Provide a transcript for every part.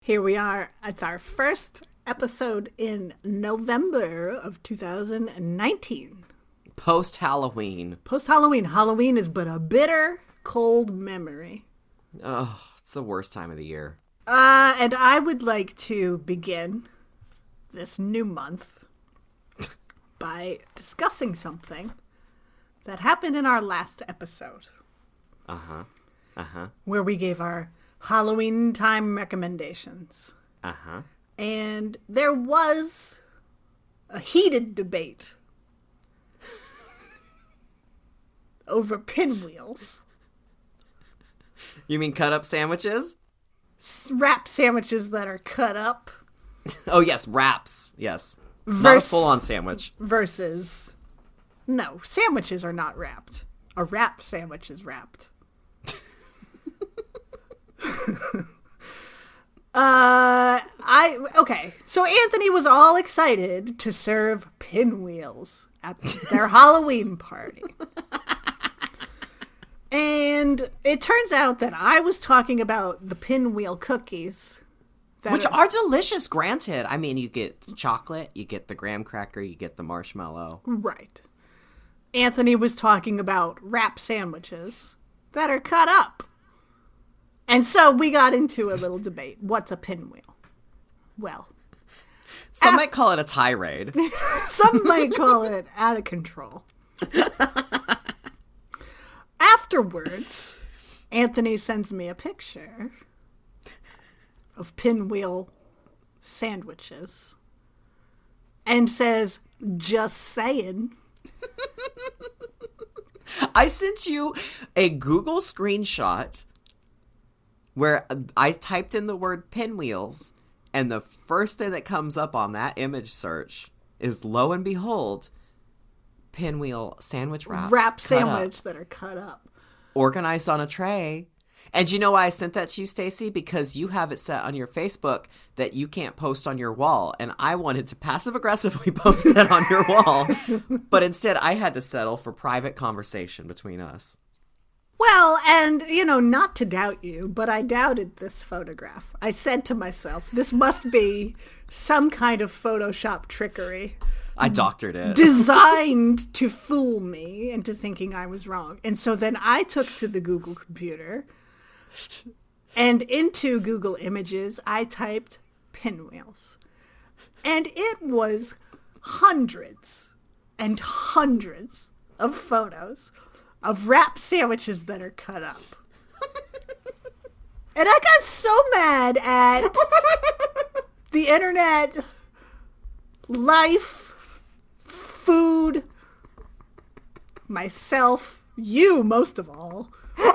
Here we are. It's our first episode in November of 2019. Post Halloween. Post Halloween. Halloween is but a bitter, cold memory. Oh, it's the worst time of the year. Uh, and I would like to begin this new month by discussing something that happened in our last episode. Uh huh. Uh huh. Where we gave our Halloween time recommendations. Uh huh. And there was a heated debate over pinwheels. You mean cut up sandwiches? Wrap sandwiches that are cut up. Oh yes, wraps. Yes. Not a full on sandwich. versus no sandwiches are not wrapped a wrap sandwich is wrapped uh i okay so anthony was all excited to serve pinwheels at their halloween party and it turns out that i was talking about the pinwheel cookies that Which are delicious, granted. I mean, you get chocolate, you get the graham cracker, you get the marshmallow. Right. Anthony was talking about wrap sandwiches that are cut up. And so we got into a little debate. What's a pinwheel? Well, Some might call it a tirade. some might call it out of control. Afterwards, Anthony sends me a picture of pinwheel sandwiches and says, just saying. I sent you a Google screenshot where I typed in the word pinwheels, and the first thing that comes up on that image search is lo and behold, pinwheel sandwich wraps. wrap cut up, sandwich that are cut up. organized on a tray. And you know why I sent that to you, Stacy? Because you have it set on your Facebook that you can't post on your wall, and I wanted to passive aggressively post that on your wall, but instead I had to settle for private conversation between us. Well, and you know, not to doubt you, but I doubted this photograph. I said to myself, this must be some kind of Photoshop trickery I doctored it. designed to fool me into thinking I was wrong. And so then I took to the Google computer and into Google Images, I typed pinwheels. And it was hundreds and hundreds of photos of wrap sandwiches that are cut up. and I got so mad at the internet, life, food, myself, you most of all.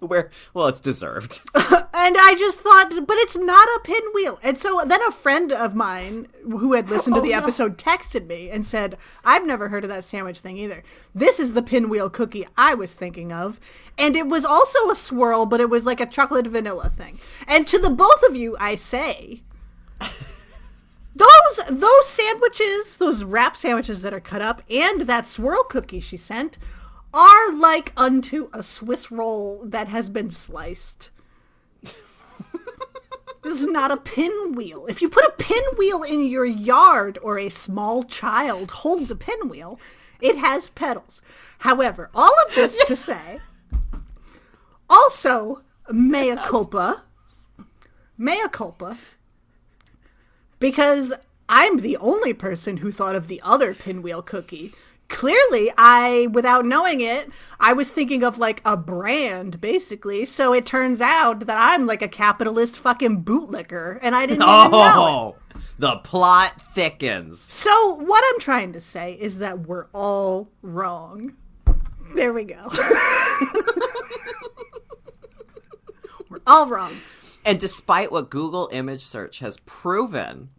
Where well, it's deserved. And I just thought, but it's not a pinwheel. And so then a friend of mine who had listened to the oh, episode texted me and said, I've never heard of that sandwich thing either. This is the pinwheel cookie I was thinking of. And it was also a swirl, but it was like a chocolate vanilla thing. And to the both of you, I say, those those sandwiches, those wrap sandwiches that are cut up, and that swirl cookie she sent are like unto a Swiss roll that has been sliced. This is not a pinwheel. If you put a pinwheel in your yard or a small child holds a pinwheel, it has pedals. However, all of this to say, also, mea culpa, mea culpa, because I'm the only person who thought of the other pinwheel cookie. Clearly, I, without knowing it, I was thinking of like a brand, basically. So it turns out that I'm like a capitalist fucking bootlicker, and I didn't even know it. Oh, the plot thickens. So what I'm trying to say is that we're all wrong. There we go. We're all wrong. And despite what Google image search has proven,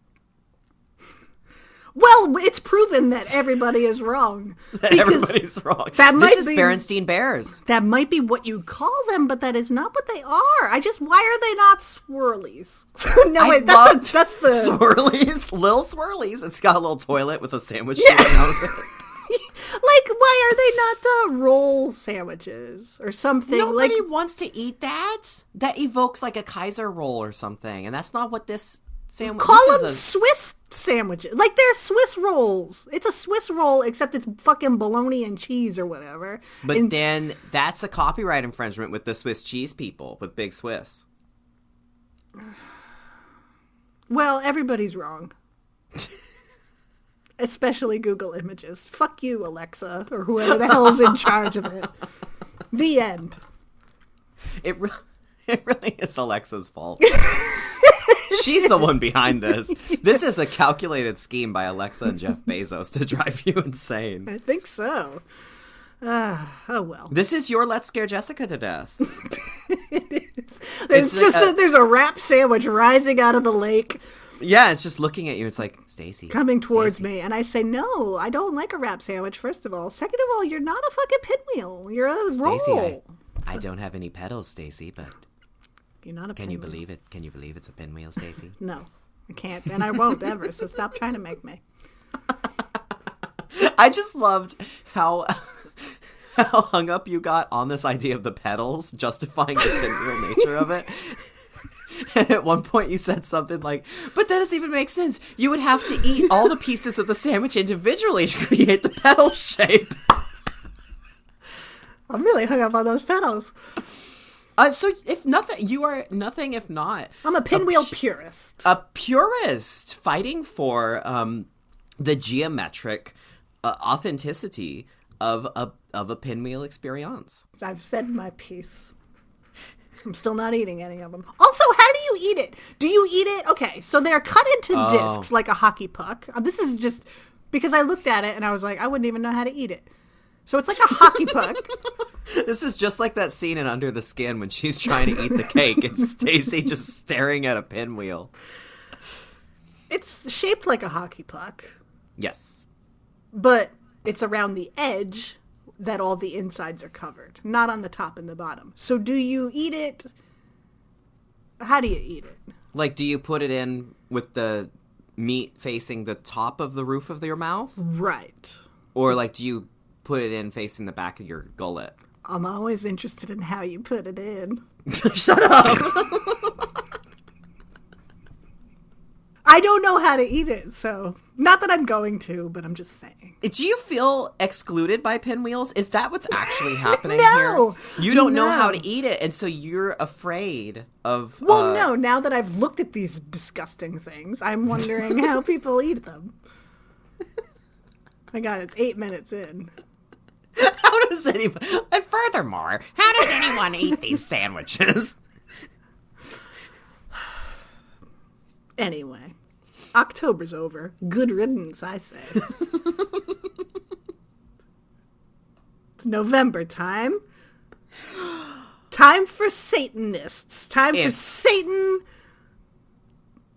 Well, it's proven that everybody is wrong. Because everybody's wrong. that this might is be- Berenstein Bears. that might be what you call them, but that is not what they are. I just why are they not swirlies? no, I wait, that's, the, that's the swirlies, little swirlies. It's got a little toilet with a sandwich shooting out of it. like why are they not uh, roll sandwiches or something? Nobody like wants to eat that. That evokes like a Kaiser roll or something, and that's not what this sandwich. call this them a- Swiss sandwiches. Like they're Swiss rolls. It's a Swiss roll except it's fucking bologna and cheese or whatever. But And- then that's a copyright infringement with the Swiss cheese people, with Big Swiss. well, everybody's wrong. Especially Google Images. Fuck you, Alexa, or whoever the hell's in charge of it. The end. It, re- it really is Alexa's fault. She's the one behind this. This is a calculated scheme by Alexa and Jeff Bezos to drive you insane. I think so. Ah, oh well. This is your Let's Scare Jessica to Death. There's It's just a, a- there's a wrap sandwich rising out of the lake, Yeah, it's just looking at you. It's like, Stacy. coming towards Stacey." me, and I say, "No, I don't like a wrap sandwich." First of all, second of all, you're not a fucking pinwheel. You're a Stacy, I, roll. I don't have any pedals, Stacy, but You're not a. can you believe it? Can you believe it's a pinwheel, Stacy? No, I can't, and I won't ever. So stop trying to make me. I just loved how how hung up you got on this idea of the pedals, justifying the pinwheel nature of it. And at one point, you said something like, "But that doesn't even make sense. You would have to eat all the pieces of the sandwich individually to create the pedal shape." I'm really hung up on those pedals. Uh, so, if nothing, you are nothing if not I'm a pinwheel purist. a purist fighting for um, the geometric uh, authenticity of a of a pinwheel experience. I've said my piece. I'm still not eating any of them. Also, how do you eat it? Do you eat it? Okay, so they're cut into Oh. discs like a hockey puck. Uh, This is just because I looked at it and I was like, I wouldn't even know how to eat it. So it's like a hockey puck. This is just like that scene in Under the Skin when she's trying to eat the cake and Stacy just staring at a pinwheel. It's shaped like a hockey puck, Yes. but it's around the edge that all the insides are covered, not on the top and the bottom. So do you eat it? How do you eat it? Like, do you put it in with the meat facing the top of the roof of your mouth? Right. Or, like, do you put it in facing the back of your gullet? I'm always interested in how you put it in. Shut up! I don't know how to eat it, so not that I'm going to, but I'm just saying. Do you feel excluded by pinwheels? Is that what's actually happening No. here? You don't know how to eat it, and so you're afraid of. Well, uh, no, now that I've looked at these disgusting things, I'm wondering how people eat them. My god, it's eight minutes in. How does anyone? And furthermore, how does anyone eat these sandwiches? Anyway, October's over. Good riddance, I say. it's November time. Time for Satanists. Time for Satan.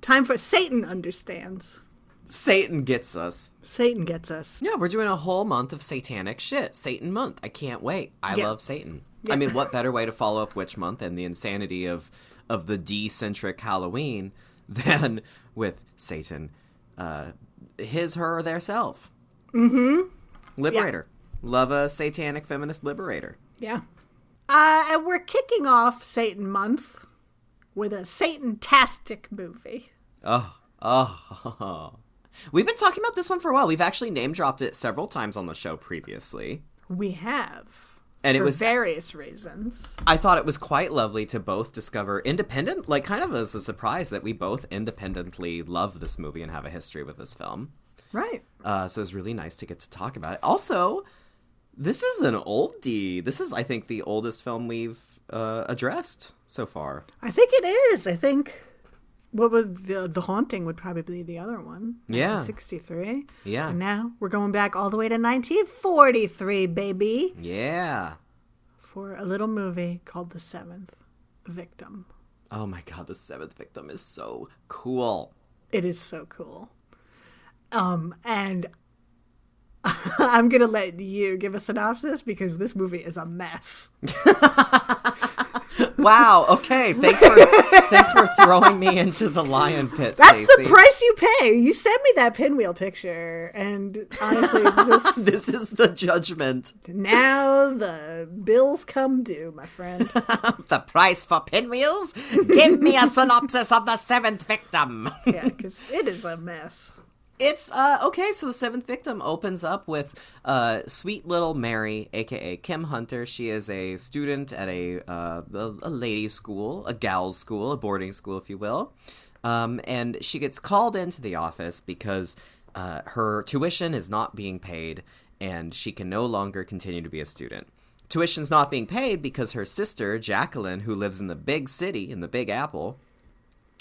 Time for Satan understands. Satan gets us. Satan gets us. Yeah, we're doing a whole month of satanic shit. Satan month. I can't wait. I Yeah. love Satan. I mean, what better way to follow up Witch Month and the insanity of of the D-centric Halloween than with Satan, uh, his, her, or their self. Mm-hmm. Liberator. Love a satanic feminist liberator. Yeah. Uh, and we're kicking off Satan month with a Satan-tastic movie. Oh, oh. We've been talking about this one for a while. We've actually name dropped it several times on the show previously. We have. And it for was various reasons. I thought it was quite lovely to both discover independent, like kind of as a surprise that we both independently love this movie and have a history with this film. Right. Uh, so it's really nice to get to talk about it. Also, this is an oldie. This is, I think, the oldest film we've uh, addressed so far. I think it is. I think What was the the haunting would probably be the other one. Yeah. 63. Yeah. And now we're going back all the way to 1943, baby, Yeah. for a little movie called The Seventh Victim. Oh my god, the seventh victim is so cool. It is so cool. Um, and I'm gonna let you give a synopsis because this movie is a mess. Wow. Okay. Thanks for thanks for throwing me into the lion pit, That's Stacey. the price you pay. You sent me that pinwheel picture, and honestly, this This is the judgment. now the bills come due, my friend. The price for pinwheels? Give me a synopsis of the seventh victim. Yeah, because it is a mess. It's uh okay, so the seventh victim opens up with uh sweet little Mary, aka Kim Hunter. She is a student at a uh a, a ladies' school, a gals' school, a boarding school, if you will. Um, and she gets called into the office because uh, her tuition is not being paid, and she can no longer continue to be a student. Tuition's not being paid because her sister Jacqueline, who lives in the big city in the Big Apple,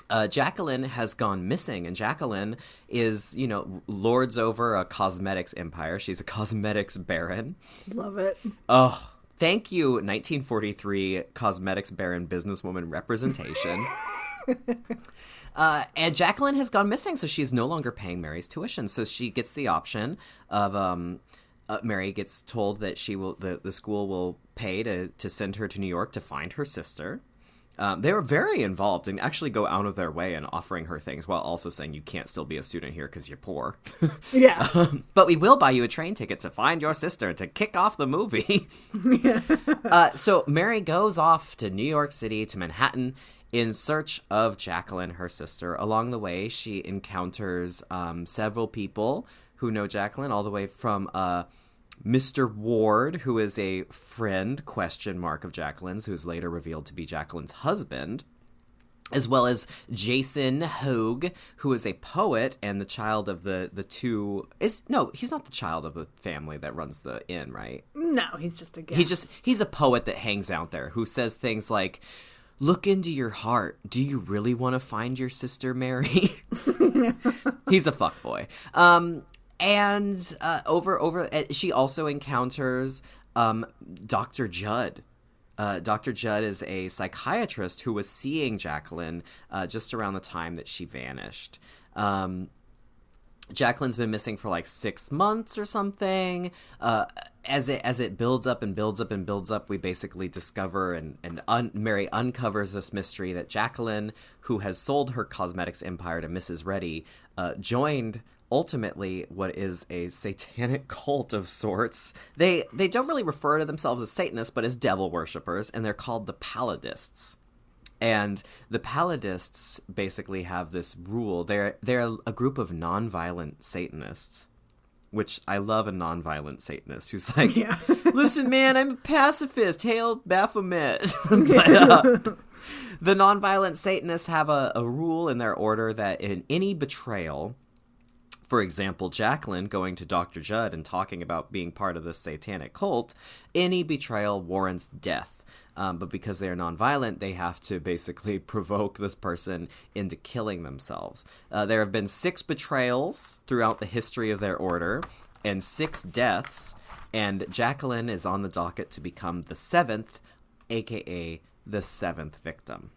uh, Jacqueline has gone missing, and Jacqueline is, you know, lords over a cosmetics empire. She's a cosmetics baron. Love it. Oh, thank you, 1943 cosmetics baron businesswoman representation. Uh, and Jacqueline has gone missing, so she's no longer paying Mary's tuition. So she gets the option of um, uh, Mary gets told that she will the, the school will pay to to send her to New York to find her sister. Um, they were very involved and actually go out of their way in offering her things while also saying you can't still be a student here because you're poor. Yeah. but we will buy you a train ticket to find your sister to kick off the movie. uh, so Mary goes off to New York City to Manhattan in search of Jacqueline, her sister. Along the way, she encounters um, several people who know Jacqueline, all the way from uh, Mr. Ward, who is a friend question mark of Jacqueline's, who is later revealed to be Jacqueline's husband as well as Jason Hoag, who is a poet and the child of the the two is no, he's not the child of the family that runs the inn, right? no, he's just a guy. He just he's a poet that hangs out there who says things like Look into your heart. Do you really want to find your sister Mary? he's a fuckboy. Um and uh, over over uh, she also encounters um Dr. Judd uh, Dr. Judd is a psychiatrist who was seeing Jacqueline uh, just around the time that she vanished. Um, Jacqueline's been missing for like six months or something. Uh, as it as it builds up and builds up and builds up, we basically discover and and un- Mary uncovers this mystery that Jacqueline, who has sold her cosmetics empire to Mrs. Redi, uh, joined ultimately what is a satanic cult of sorts. They they don't really refer to themselves as Satanists, but as devil worshippers, and they're called the Palladists. And the Palladists basically have this rule. They're they're a group of nonviolent Satanists, which I love a nonviolent Satanist who's like, Yeah. "Listen, man, I'm a pacifist. Hail Baphomet." but, uh, the nonviolent Satanists have a, a rule in their order that in any betrayal, for example, Jacqueline going to Dr. Judd and talking about being part of this satanic cult, any betrayal warrants death. Um, but because they are nonviolent, they have to basically provoke this person into killing themselves. Uh, there have been six betrayals throughout the history of their order and six deaths, and Jacqueline is on the docket to become the seventh, aka the seventh victim.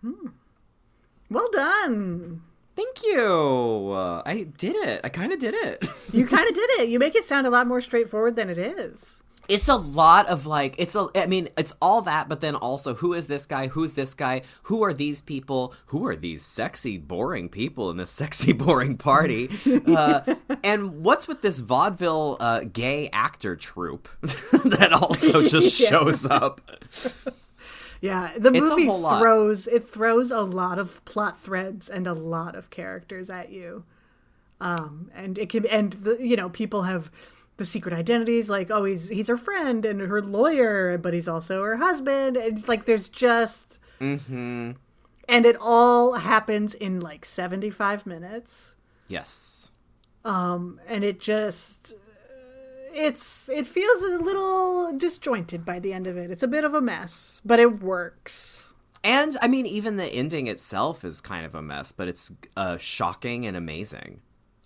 Hmm. well done. Thank you. Uh, I did it. I kind of did it. You kind of did it. You make it sound a lot more straightforward than it is. it's a lot of like it's a i mean it's all that but then also who is this guy who's this guy who are these people who are these sexy boring people in this sexy boring party uh, and what's with this vaudeville uh, gay actor troupe that also just Yeah. shows up Yeah, the It's movie throws it throws a lot of plot threads and a lot of characters at you. Um, and it can and the you know people have the secret identities like oh he's he's her friend and her lawyer but he's also her husband. It's like there's just mm-hmm. And it all happens in like 75 minutes. Yes. Um and it just it's it feels a little disjointed by the end of it it's a bit of a mess but it works And I mean, even the ending itself is kind of a mess, but it's uh, shocking and amazing.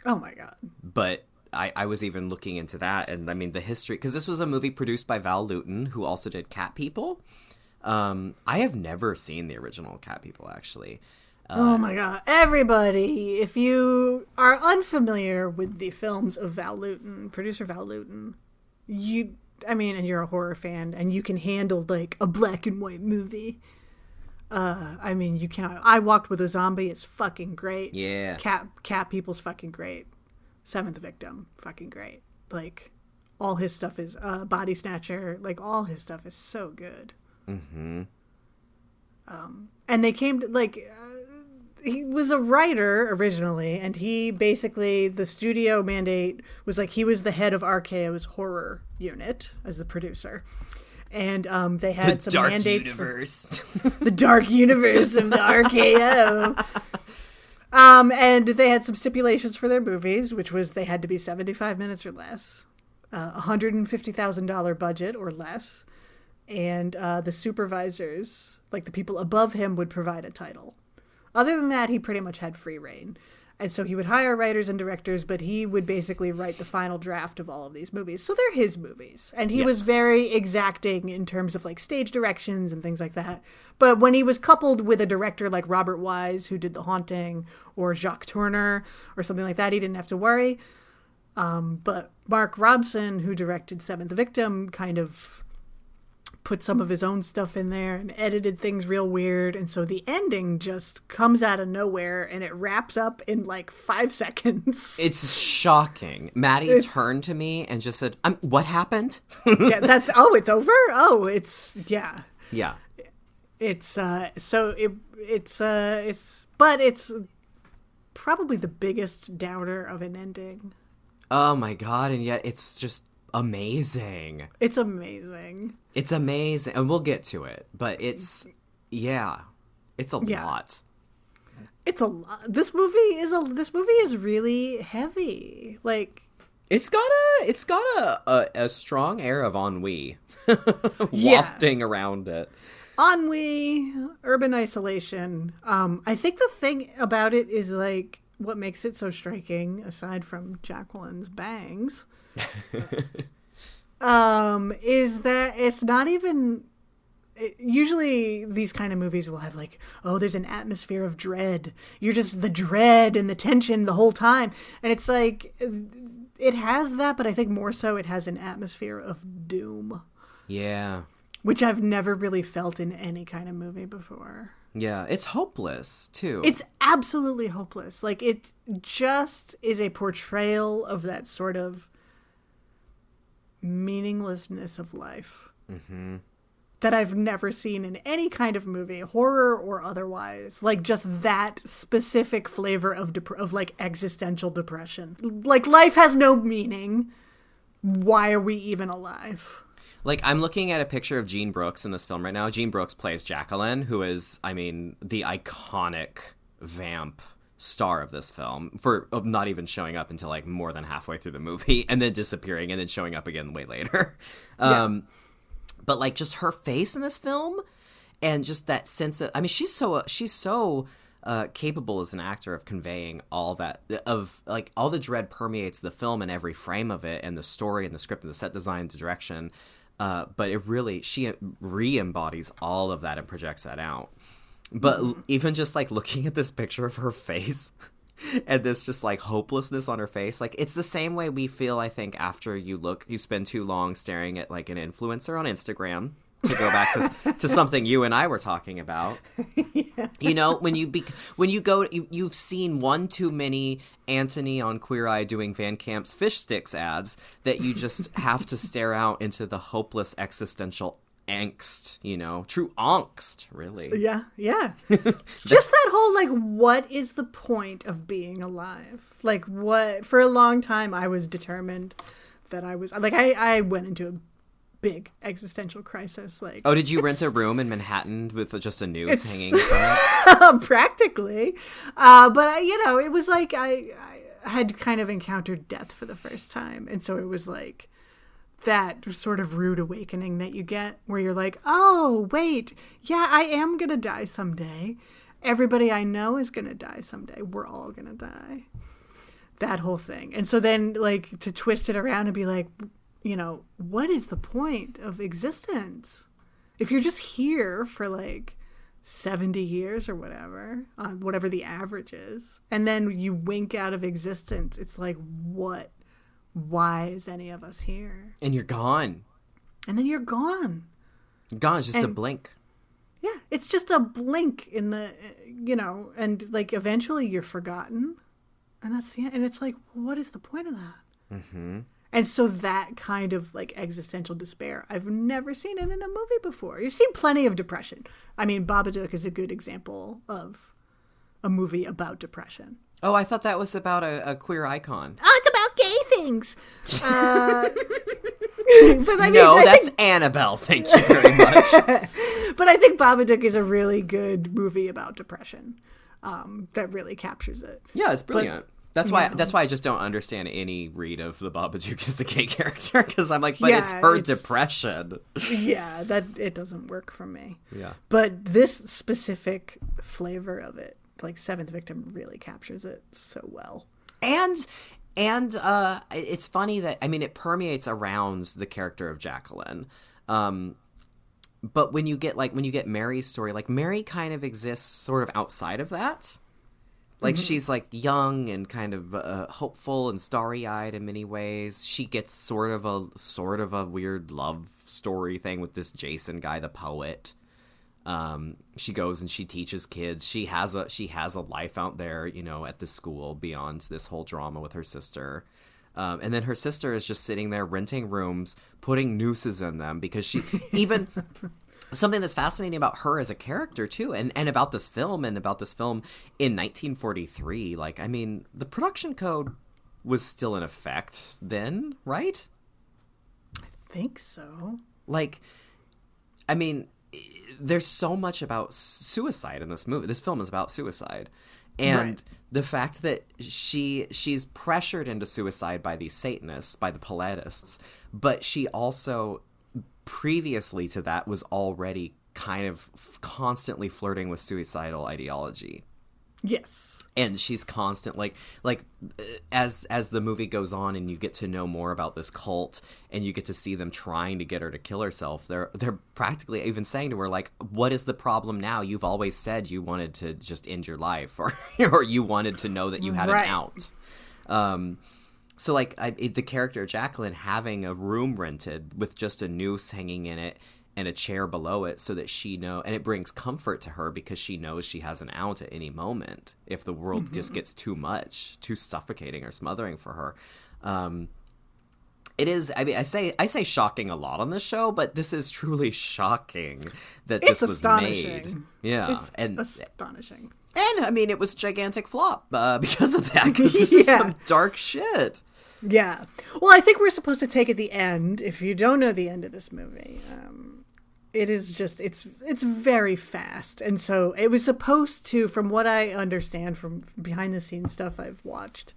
Oh my god. But I, I was even looking into that, and I mean the history because this was a movie produced by Val Lewton, who also did Cat People. Um, I have never seen the original Cat People actually. Oh my god. Everybody, if you are unfamiliar with the films of Val Lewton, producer Val Lewton, you I mean, and you're a horror fan and you can handle like a black and white movie. Uh, I mean, you cannot. I walked with a zombie. It's fucking great. Yeah. Cat Cat People's fucking great. Seventh Victim, fucking great. Like all his stuff is uh, Body Snatcher. Like all his stuff is so good. Mm-hmm. Um, and they came to like uh, he was a writer originally, and he basically the studio mandate was like he was the head of RKO's horror unit as the producer. And um, they had The some dark mandates for- the dark universe of the RKO. Um, and they had some stipulations for their movies, which was they had to be 75 minutes or less, uh, $150,000 budget or less, and uh, the supervisors, like the people above him, would provide a title. Other than that, he pretty much had free reign. And so he would hire writers and directors, but he would basically write the final draft of all of these movies. So they're his movies. And he was very exacting in terms of like stage directions and things like that. But when he was coupled with a director like Robert Wise, who did The Haunting, or Jacques Tourneur, or something like that, he didn't have to worry. Um, but Mark Robson, who directed Seventh Victim, kind of put some of his own stuff in there and edited things real weird. And so the ending just comes out of nowhere and it wraps up in like five seconds. it's shocking. Maddie turned to me and just said, um, "What happened?" yeah, that's oh, it's over. Oh, it's yeah, yeah. it's uh, so it it's uh, it's but it's probably the biggest downer of an ending. Oh my god! And yet it's just amazing. It's amazing. It's amazing, and we'll get to it. But it's yeah, it's a Yeah. lot. It's a lot. This movie is a this movie is really heavy. Like It's got a it's got a a, a strong air of ennui Yeah. wafting around it. ennui, urban isolation. Um, I think the thing about it is like what makes it so striking, aside from Jacqueline's bangs, um, is that it's not even. it- usually, these kind of movies will have like, oh, there's an atmosphere of dread. You're just the dread and the tension the whole time, and it's like it has that, but I think more so it has an atmosphere of doom Yeah, which I've never really felt in any kind of movie before. Yeah, it's hopeless too. It's absolutely hopeless. Like it just is a portrayal of that sort of meaninglessness of life mm-hmm. that I've never seen in any kind of movie, horror or otherwise. Like just that specific flavor of dep- of like existential depression. Like life has no meaning. Why are we even alive? Like I'm looking at a picture of Jean Brooks in this film right now. Jean Brooks plays Jacqueline, who is, I mean, the iconic vamp star of this film for of not even showing up until like more than halfway through the movie and then disappearing and then showing up again way later. Um but like just her face in this film and just that sense of I mean she's so she's so uh, capable as an actor of conveying all that of like all the dread permeates the film and every frame of it and the story and the script and the set design the direction uh, but it really she re-embodies all of that and projects that out. But l- even just like looking at this picture of her face and this just like hopelessness on her face like it's the same way we feel i think after you look you spend too long staring at like an influencer on instagram to go back to, to something you and i were talking about you know when you be, when you go you, you've seen one too many Antoni on queer eye doing van camp's fish sticks ads that you just have to stare out into the hopeless existential angst you know true angst really Yeah, yeah. Just that whole like, what is the point of being alive? Like, what? For a long time, I was determined that I was like, I I went into a big existential crisis. Like, Oh, did you rent a room in Manhattan with just a noose hanging from it? practically. Uh, but I, you know, it was like I, I had kind of encountered death for the first time, and so it was like that sort of rude awakening that you get where you're like, oh, wait, yeah, I am going to die someday. Everybody I know is going to die someday. We're all going to die. That whole thing. And so then, like, to twist it around and be like, you know, what is the point of existence? If you're just here for like 70 years or whatever, uh, whatever the average is, and then you wink out of existence, it's like, what? Why is any of us here? And you're gone. And then you're gone. Gone. It's just a blink. Yeah, it's just a blink in the, you know, and like eventually you're forgotten, and that's the end. And it's like, what is the point of that? Mm-hmm. And so that kind of like existential despair, I've never seen it in a movie before. You've seen plenty of depression. I mean, Babadook is a good example of a movie about depression. Oh, I thought that was about a, a queer icon. Oh, it's about gay things. Uh, but I mean, no, I that's think, Annabelle. Thank you very much. but I think Babadook is a really good movie about depression. Um, that really captures it. yeah, it's brilliant. That's why. yeah. That's why I just don't understand any read of the Babadook as a gay character because I'm like, but it's her it's- depression. yeah, that it doesn't work for me. Yeah. But this specific flavor of it, like Seventh Victim, really captures it so well. and and uh it's funny that i mean it permeates around the character of jacqueline um but when you get like when you get mary's story like mary kind of exists sort of outside of that like she's like young and kind of uh, hopeful and starry-eyed in many ways she gets sort of a sort of a weird love story thing with this jason guy the poet um, she goes and she teaches kids. She has a she has a life out there, you know, at the school beyond this whole drama with her sister. Um, and then her sister is just sitting there renting rooms, putting nooses in them because she even something that's fascinating about her as a character too, and and about this film and about this film in 1943. Like, I mean, the production code was still in effect then, right? I think so. like i mean there's so much about suicide in this movie this film is about suicide and Right. the fact that she she's pressured into suicide by these satanists by the Palladists, but she also previously to that was already kind of f- constantly flirting with suicidal ideology Yes. and she's constant like like uh, as as the movie goes on and you get to know more about this cult and you get to see them trying to get her to kill herself they're they're practically even saying to her like what is the problem now you've always said you wanted to just end your life or or you wanted to know that you had Right. an out um so like I, the character Jacqueline having a room rented with just a noose hanging in it and a chair below it so that she know and it brings comfort to her because she knows she has an out at any moment if the world just gets too much too suffocating or smothering for her um it is i mean i say i say shocking a lot on this show but this is truly shocking that It's this was astonishing. made yeah It's and astonishing. And i mean it was a gigantic flop uh, because of that because this is Yeah. some dark shit Yeah. Well, I think we're supposed to take at the end. If you don't know the end of this movie, um, it is just it's it's very fast, and so it was supposed to, from what I understand from behind the scenes stuff I've watched,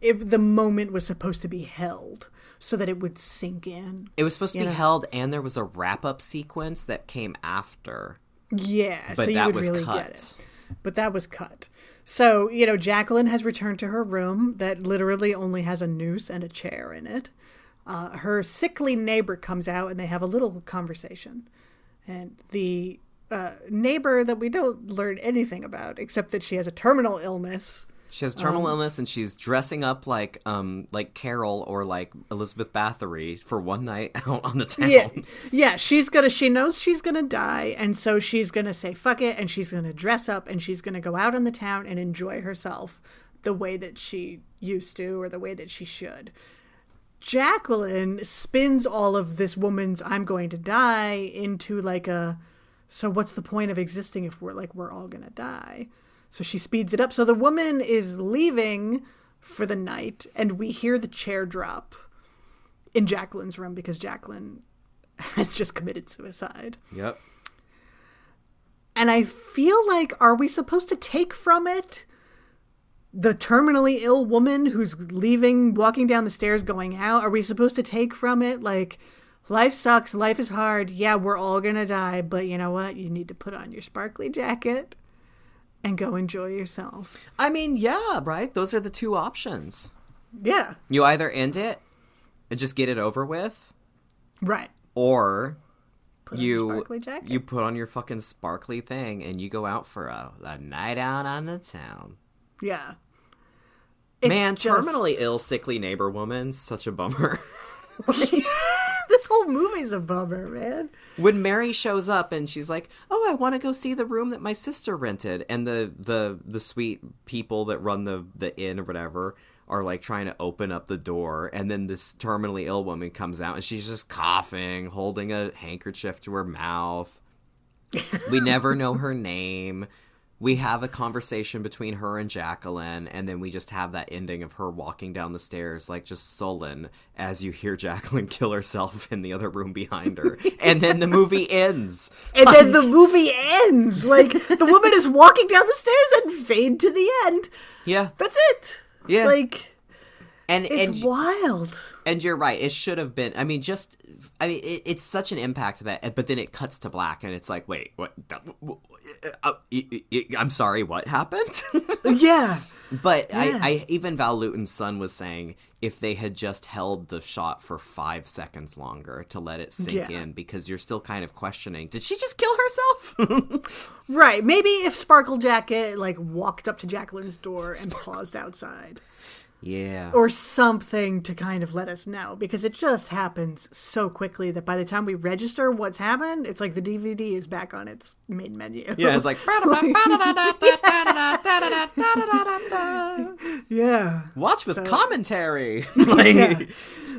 it, the moment was supposed to be held so that it would sink in. It was supposed to be Yeah. held, and there was a wrap up sequence that came after. Yeah, But so you that was really cut. But that was cut. So, you know, Jacqueline has returned to her room that literally only has a noose and a chair in it. Uh, her sickly neighbor comes out and they have a little conversation. And the uh, neighbor that we don't learn anything about, except that she has a terminal illness. She has terminal Um, illness, and she's dressing up like um like Carol or like Elizabeth Bathory for one night out on the town. Yeah, yeah, she's gonna. She knows she's gonna die, and so she's gonna say "fuck it," and she's gonna dress up, and she's gonna go out on the town and enjoy herself the way that she used to, or the way that she should. Jacqueline spins all of this woman's "I'm going to die" into like a. So what's the point of existing if we're like we're all gonna die? So she speeds it up. So the woman is leaving for the night, and we hear the chair drop in Jacqueline's room because Jacqueline has just committed suicide. Yep. And I feel like, are we supposed to take from it the terminally ill woman who's leaving, walking down the stairs, going out? Are we supposed to take from it like life sucks, life is hard. Yeah, we're all gonna die, but you know what? You need to put on your sparkly jacket and go enjoy yourself. I mean, yeah, right? Those are the two options. Yeah, You either end it and just get it over with, right. or Put you you put on your fucking sparkly thing and you go out for a, a night out on the town. yeah. It's Man, just- terminally ill, sickly neighbor woman, such a bummer. this whole movie's a bummer, man. when Mary shows up and she's like, "Oh, I want to go see the room that my sister rented," and the the the sweet people that run the the inn or whatever are like trying to open up the door, and then this terminally ill woman comes out and she's just coughing, holding a handkerchief to her mouth. we never know her name. We have a conversation between her and Jacqueline, and then we just have that ending of her walking down the stairs, like just sullen, as you hear Jacqueline kill herself in the other room behind her. and then the movie ends. And then the movie ends. Like the woman is walking down the stairs and fade to the end. Yeah. That's it. Yeah. Like And it's and wild. And you're right. It should have been. I mean, just. I mean, it, it's such an impact that. But then it cuts to black, and it's like, wait, what? uh, y- I'm sorry, what happened? Yeah. but Yeah. I, I even Val Lewton's son was saying if they had just held the shot for five seconds longer to let it sink Yeah. in, because you're still kind of questioning, did she just kill herself? Right. Maybe if Sparkle Jacket like walked up to Jacqueline's door and paused outside. Yeah. Or something to kind of let us know. Because it just happens so quickly that by the time we register what's happened, it's like the DVD is back on its main menu. yeah, it's like yeah. watch with commentary. like, Yeah.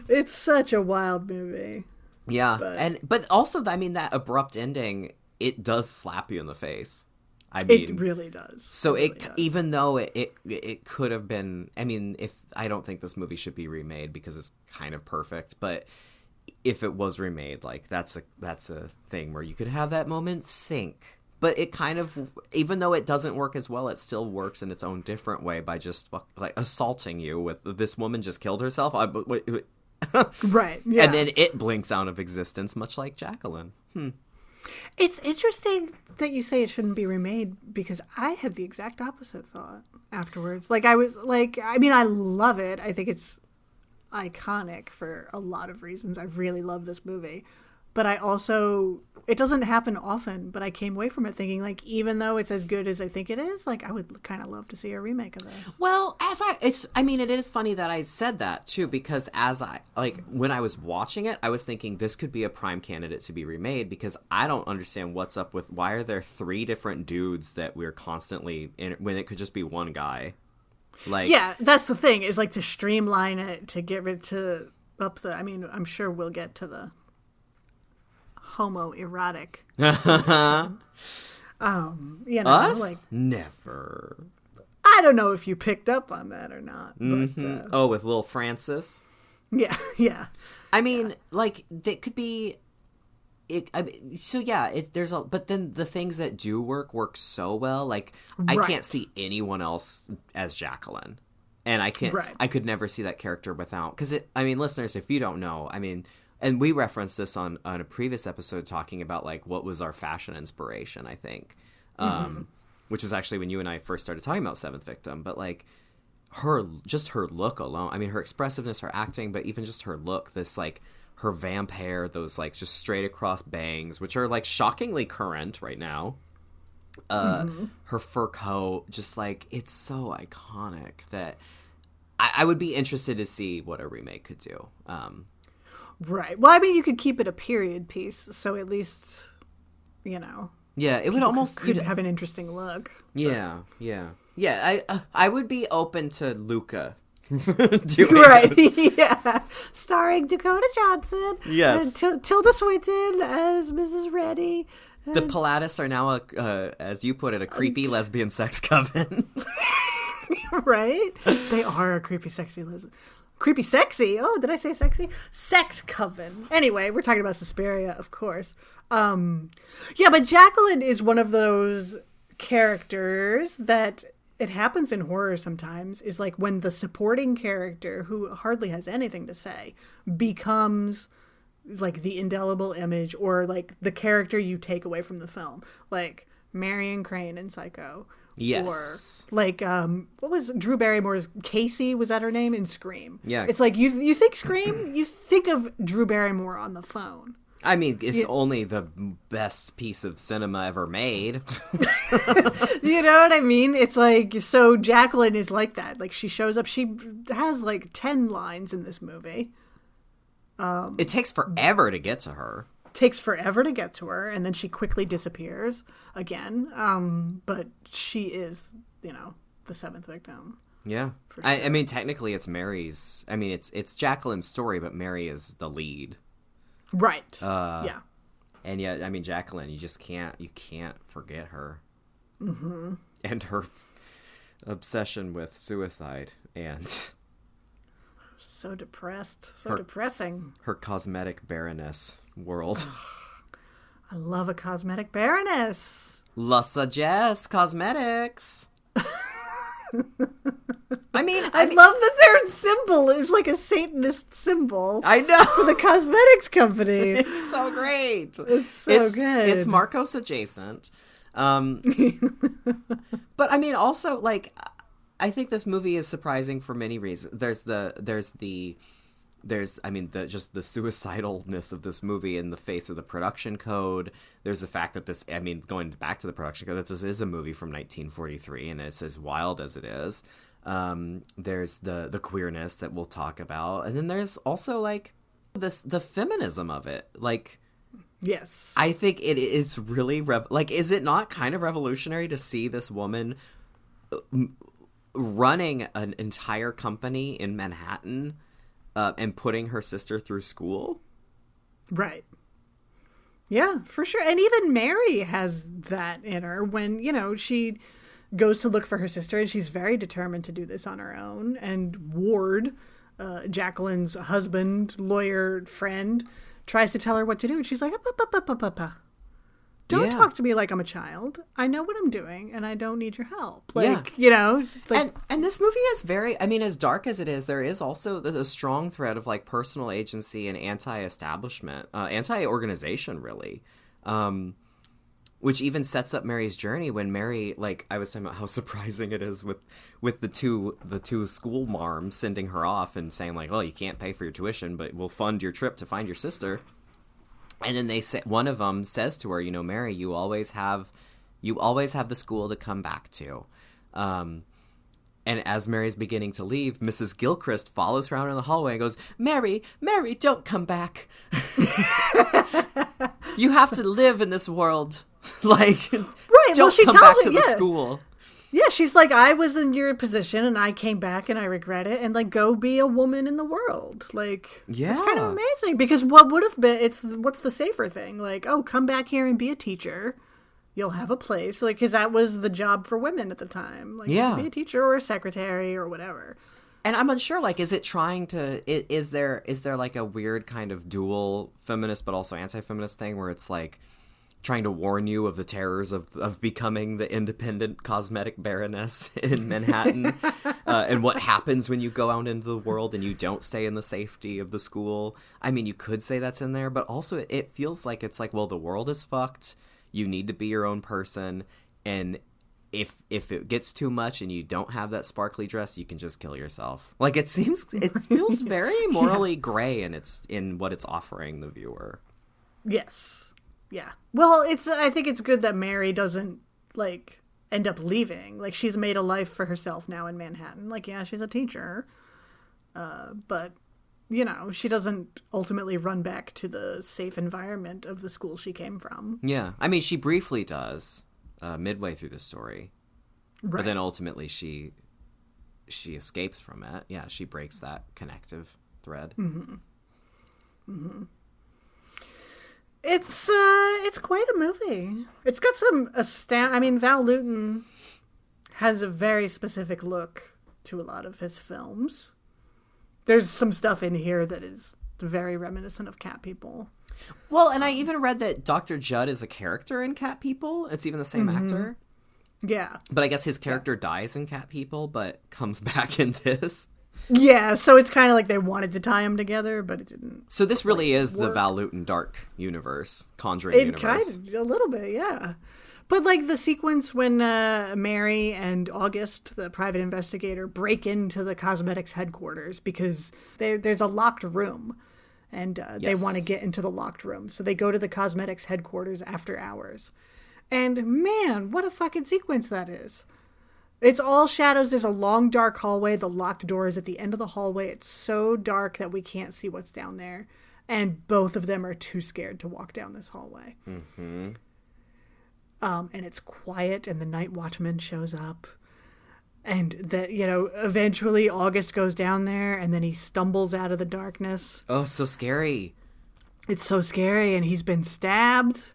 It's such a wild movie. Yeah, But- and but also, I mean, that abrupt ending it does slap you in the face. I mean, It really does. so really it does. even though it, it it could have been. I mean, if I don't think this movie should be remade because it's kind of perfect, but if it was remade, like that's a that's a thing where you could have that moment sink. But it kind of, even though it doesn't work as well, it still works in its own different way by just like assaulting you with this woman just killed herself. I, wait, wait. right. Yeah. And then it blinks out of existence, much like Jacqueline. Hmm. It's interesting that you say it shouldn't be remade because I had the exact opposite thought afterwards. Like I was like I mean I love it. I think it's iconic for a lot of reasons. I really love this movie. But I also it doesn't happen often, but I came away from it thinking like even though it's as good as I think it is, like I would kind of love to see a remake of this. Well, as I, it's, I mean, it is funny that I said that too, because as I, like, when I was watching it, I was thinking this could be a prime candidate to be remade because I don't understand what's up with why are there three different dudes that we're constantly in when it could just be one guy. Like, Yeah, that's the thing is like to streamline it to get rid to up the I mean, I'm sure we'll get to the homoerotic um you know us? like Never. I don't know if you picked up on that or not, but uh, Oh, with little Francis? yeah, yeah. I mean, like that could be. It, I mean, so yeah, it, there's a but then the things that do work work so well. Like I can't see anyone else as Jacqueline, and I can't. Right. I could never see that character without because it. I mean, listeners, if you don't know, I mean, and we referenced this on on a previous episode talking about like what was our fashion inspiration. I think, um, which was actually when you and I first started talking about Seventh Victim, but like her just her look alone i mean her expressiveness her acting but even just her look this like her vamp hair those like just straight across bangs which are like shockingly current right now. Uh her fur coat just like it's so iconic that I, I would be interested to see what a remake could do. Um Right. Well, I mean, you could keep it a period piece, so at least you know yeah it would almost could you'd- have an interesting look. yeah yeah yeah i uh, i would be open to luca doing Right. yeah. Starring Dakota Johnson. Yes. And Til- Tilda Swinton as Mrs. Redi. The Palladists are now, a, uh, as you put it, a creepy lesbian sex coven. right? They are a creepy, sexy lesbian. Creepy, sexy. Oh, did I say sexy? Sex coven. Anyway, we're talking about Suspiria, of course. Um, yeah, but Jacqueline is one of those characters that it happens in horror sometimes is like when the supporting character who hardly has anything to say becomes like the indelible image or like the character you take away from the film like marion crane in psycho Yes. or like um what was drew barrymore's casey was that her name in scream Yeah. it's like you you think scream you think of drew barrymore on the phone I mean, it's only the best piece of cinema ever made. You know what I mean? It's like so Jacqueline is like that. Like she shows up, she has like 10 lines in this movie. Um, it takes forever to get to her. Takes forever to get to her and then she quickly disappears again. Um but she is, you know, the seventh victim. Yeah. I, I mean, technically, it's Mary's. I mean, it's it's Jacqueline's story, but Mary is the lead. Right. Uh, yeah. And yet, I mean, Jacqueline, you just can't you can't forget her. Mm-hmm. And her obsession with suicide and So depressed. So Her- depressing. her cosmetic baroness world. I love a cosmetic baroness. La Sagesse Cosmetics. I mean, I, I mean, love that their symbol is like a Satanist symbol I know. the cosmetics company. It's so great. It's so it's, good. It's Marcos adjacent. Um, but I mean, also like, I think this movie is surprising for many reasons. There's the there's the there's I mean the just the suicidalness of this movie in the face of the production code. There's the fact that this I mean going back to the production code that this is a movie from 1943 and it's as wild as it is. Um, there's the the queerness that we'll talk about, and then there's also like this the feminism of it, like. yes. I think it is really rev- like is it not kind of revolutionary to see this woman uh, m- running an entire company in Manhattan uh, and putting her sister through school? Right. Yeah, for sure. And even Mary has that in her when, you know, she goes to look for her sister and she's very determined to do this on her own. And Ward, uh, Jacqueline's husband, lawyer, friend, tries to tell her what to do. And she's like, "Up, up, up, up, up, up. Don't Yeah. talk to me like I'm a child. I know what I'm doing and I don't need your help. Like, Yeah. you know, like, and and this movie is very I mean as dark as it is there is also a strong thread of like personal agency and anti-establishment uh, anti-organization really um which even sets up Mary's journey when Mary like I was talking about how surprising it is with with the two the two school marms sending her off and saying like oh you can't pay for your tuition but we'll fund your trip to find your sister and then they say one of them says to her you know Mary you always have you always have the school to come back to um and as Mary's beginning to leave, Mrs. Gilchrist follows her out in the hallway and goes, Mary, Mary, don't come back. you have to live in this world. like, Right, don't well, she come tells back her- to the yeah. school. Yeah, she's like, I was in your position and I came back and I regret it and like go be a woman in the world. Like, yeah. it's kind of amazing because what would have been, it's what's the safer thing? Like, oh, come back here and be a teacher. You'll have a place. Like, because that was the job for women at the time. Like, Yeah. be a teacher or a secretary or whatever. And I'm unsure, like, is it trying to, i- is there, is there like a weird kind of dual feminist but also anti-feminist thing where it's like, trying to warn you of the terrors of of becoming the independent cosmetic baroness in Manhattan, uh, and what happens when you go out into the world and you don't stay in the safety of the school. I mean, you could say that's in there, but also it, it feels like it's like, well, the world is fucked. You need to be your own person, and if if it gets too much and you don't have that sparkly dress, you can just kill yourself. Like it seems, it feels very morally gray, and it's in what it's offering the viewer. Yes. Yeah. Well, it's, I think it's good that Mary doesn't like end up leaving. Like, she's made a life for herself now in Manhattan. Like, yeah, she's a teacher. Uh, but you know, she doesn't ultimately run back to the safe environment of the school she came from. Yeah, I mean, she briefly does uh, midway through the story, Right. but then ultimately she she escapes from it. Yeah, she breaks that connective thread. It's uh it's quite a movie. It's got some astound I mean Val Lewton has a very specific look to a lot of his films. There's some stuff in here that is very reminiscent of Cat People. Well, and I even read that Dr. Judd is a character in Cat People. It's even the same actor. Yeah. But I guess his character dies in Cat People, but comes back in this. Yeah, so it's kind of like they wanted to tie them together, but it didn't. So this really is the work. Val Lewton Dark universe, Conjuring It universe. kind of a little bit, yeah. But like the sequence when uh, Mary and August, the private investigator, break into the cosmetics headquarters because there's a locked room, and uh, they want to get into the locked room, so they go to the cosmetics headquarters after hours. And man, what a fucking sequence that is! It's all shadows. There's a long, dark hallway. The locked door is at the end of the hallway. It's so dark that we can't see what's down there. And both of them are too scared to walk down this hallway. Um, and it's quiet, and the night watchman shows up. And that, you know, eventually August goes down there, and then he stumbles out of the darkness. Oh, so scary. It's so scary, and he's been stabbed.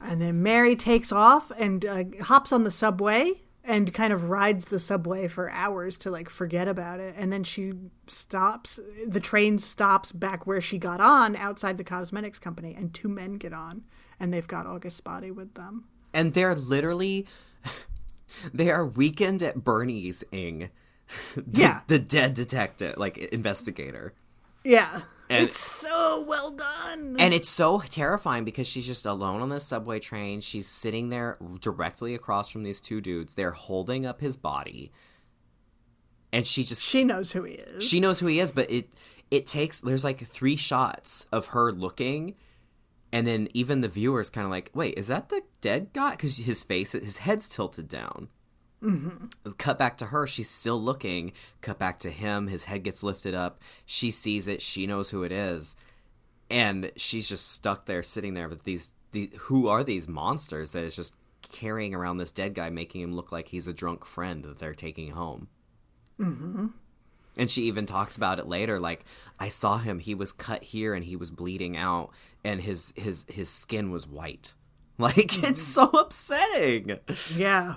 And then Mary takes off and uh, hops on the subway and kind of rides the subway for hours to like forget about it. And then she stops, the train stops back where she got on outside the cosmetics company, and two men get on, and they've got August Spotty with them. And they're literally they are weekend at Bernie's ing. The, Yeah. The dead detective, like investigator. Yeah. And- it's so well done. And it's so terrifying because she's just alone on this subway train. She's sitting there directly across from these two dudes. They're holding up his body. And she just she knows who he is. she knows who he is, but it it takes there's like three shots of her looking and then even the viewer's kind of like, "Wait, is that the dead guy?" cuz his face his head's tilted down. Mm-hmm. Cut back to her, she's still looking. Cut back to him, his head gets lifted up. She sees it, she knows who it is. And she's just stuck there sitting there with these the who are these monsters that is just carrying around this dead guy making him look like he's a drunk friend that they're taking home. And she even talks about it later like I saw him he was cut here and he was bleeding out and his his his skin was white. Like it's so upsetting. Yeah.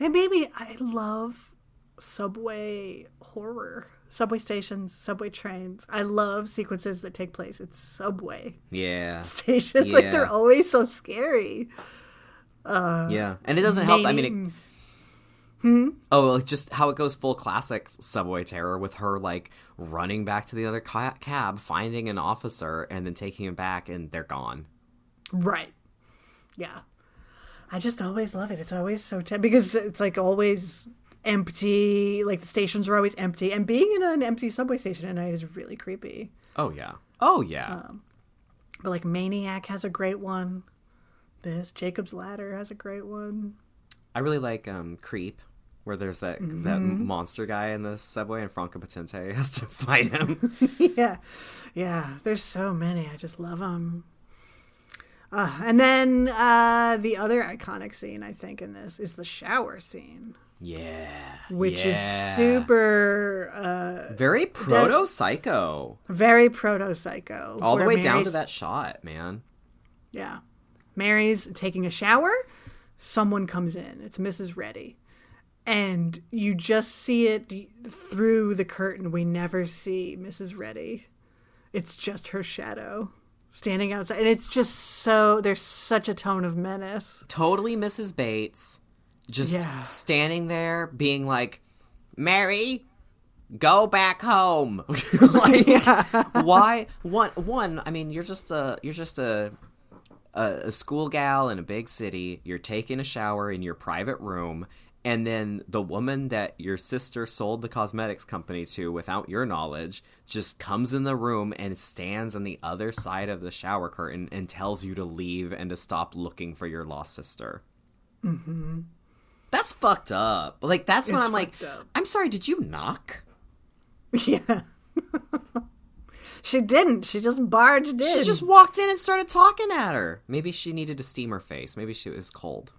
And maybe I love subway horror. Subway stations, subway trains. I love sequences that take place at subway Yeah. stations. Like they're always so scary. Uh, yeah. And it doesn't help I mean it, Name- hmm? hmm? Oh, like just how it goes full classic subway terror with her like running back to the other ca- cab, finding an officer and then taking him back and they're gone. Right. Yeah. I just always love it. It's always so tense because it's like always empty. Like the stations are always empty, and being in an empty subway station at night is really creepy. Oh yeah. Oh yeah. But like Maniac has a great one. This Jacob's Ladder has a great one. I really like um Creep where there's that that monster guy in the subway and Franka Potente has to fight him. yeah, yeah. There's so many. I just love them. Uh, and then uh, the other iconic scene I think in this is the shower scene, yeah. which yeah. is super uh, very proto psycho. very proto psycho. All the way down to that shot, man. Yeah. Mary's taking a shower. Someone comes in. It's Mrs. Redi. And you just see it through the curtain. We never see Mrs. Redi. It's just her shadow standing outside. And it's just so, there's such a tone of menace. Totally Mrs. Bates just Yeah. standing there being like, Mary, go back home. like, why one one, I mean, you're just a you're just a, a school gal in a big city. You're taking a shower in your private room, and then the woman that your sister sold the cosmetics company to without your knowledge just comes in the room and stands on the other side of the shower curtain and tells you to leave and to stop looking for your lost sister. Mm-hmm. That's fucked up. Like that's when I'm like, up. I'm sorry. Did you knock? Yeah. she didn't. She just barged in. She just walked in and started talking at her. Maybe she needed to steam her face. Maybe she was cold.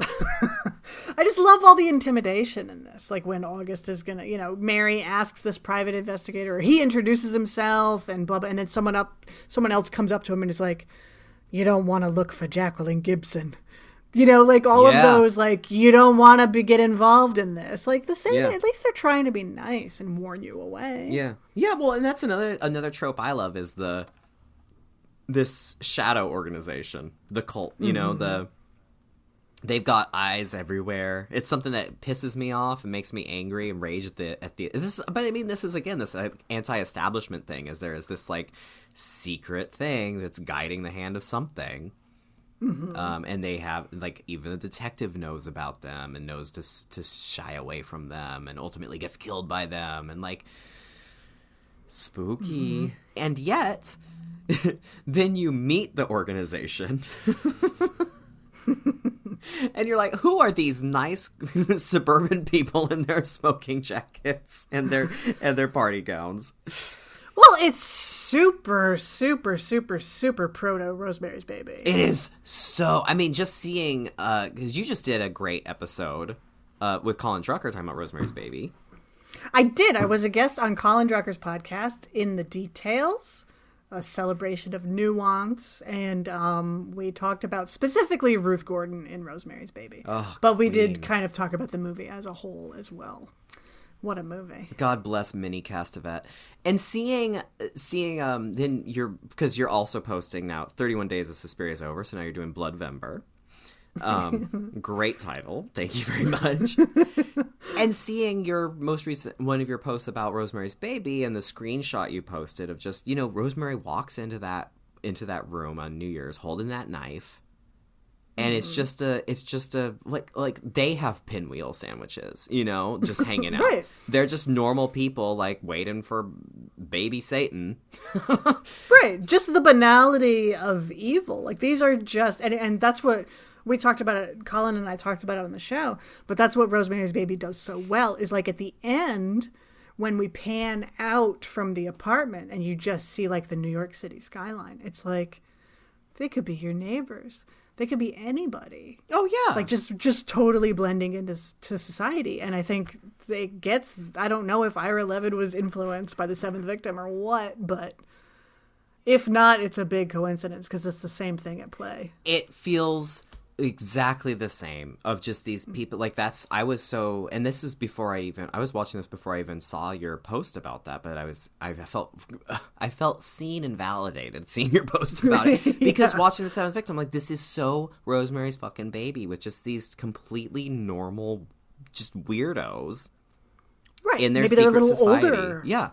I just love all the intimidation in this. Like when August is gonna, you know, Mary asks this private investigator, or he introduces himself, and blah blah, and then someone up, someone else comes up to him and is like, "You don't want to look for Jacqueline Gibson." You know, like all Yeah. of those, like you don't want to be get involved in this. Like the same, Yeah. at least they're trying to be nice and warn you away. Yeah. Yeah, well, and that's another another trope I love is the this shadow organization, the cult, you know, mm-hmm. the They've got eyes everywhere. It's something that pisses me off and makes me angry and rage at the at the. This, but I mean, this is again this uh, anti-establishment thing. Is there is this like secret thing that's guiding the hand of something, um, and they have like even the detective knows about them and knows to to shy away from them, and ultimately gets killed by them, and like spooky. And yet, then you meet the organization. and you're like, who are these nice suburban people in their smoking jackets and their and their party gowns? Well, it's super, super, super, super proto Rosemary's Baby. It is so. I mean, just seeing because you just did a great episode uh, with Colin Drucker talking about Rosemary's Baby. I did. I was a guest on Colin Drucker's podcast in the details, a celebration of nuance, and um, we talked about specifically Ruth Gordon in Rosemary's Baby. Oh, but we queen. did kind of talk about the movie as a whole as well. What a movie! God bless Minnie Castevet. And seeing seeing um then you're because you're also posting now 31 days of Suspiria is over, so now you're doing Bloodvember. Um great title. Thank you very much. And seeing your most recent one of your posts about Rosemary's baby and the screenshot you posted of just, you know, Rosemary walks into that into that room on New Year's holding that knife. And it's mm-hmm. just a, it's just a, like, like they have pinwheel sandwiches, you know, just hanging out. Right. They're just normal people, like waiting for baby Satan. Right, just the banality of evil. Like these are just, and and that's what we talked about. It, Colin and I talked about it on the show. But that's what Rosemary's Baby does so well. Is like at the end when we pan out from the apartment and you just see like the New York City skyline. It's like they could be your neighbors. They could be anybody. Oh yeah, Like just just totally blending into to society. And I think it gets. I don't know if Ira Levin was influenced by the Seventh Victim or what, but if not, it's a big coincidence because it's the same thing at play. it feels exactly the same of just these mm. people like that's i was so and this was before i even i was watching this before i even saw your post about that but i was i felt i felt seen and validated seeing your post about it because watching the seventh victim like this is so rosemary's fucking baby with just these completely normal just weirdos Right. in their Maybe secret they're a little society. older. Yeah.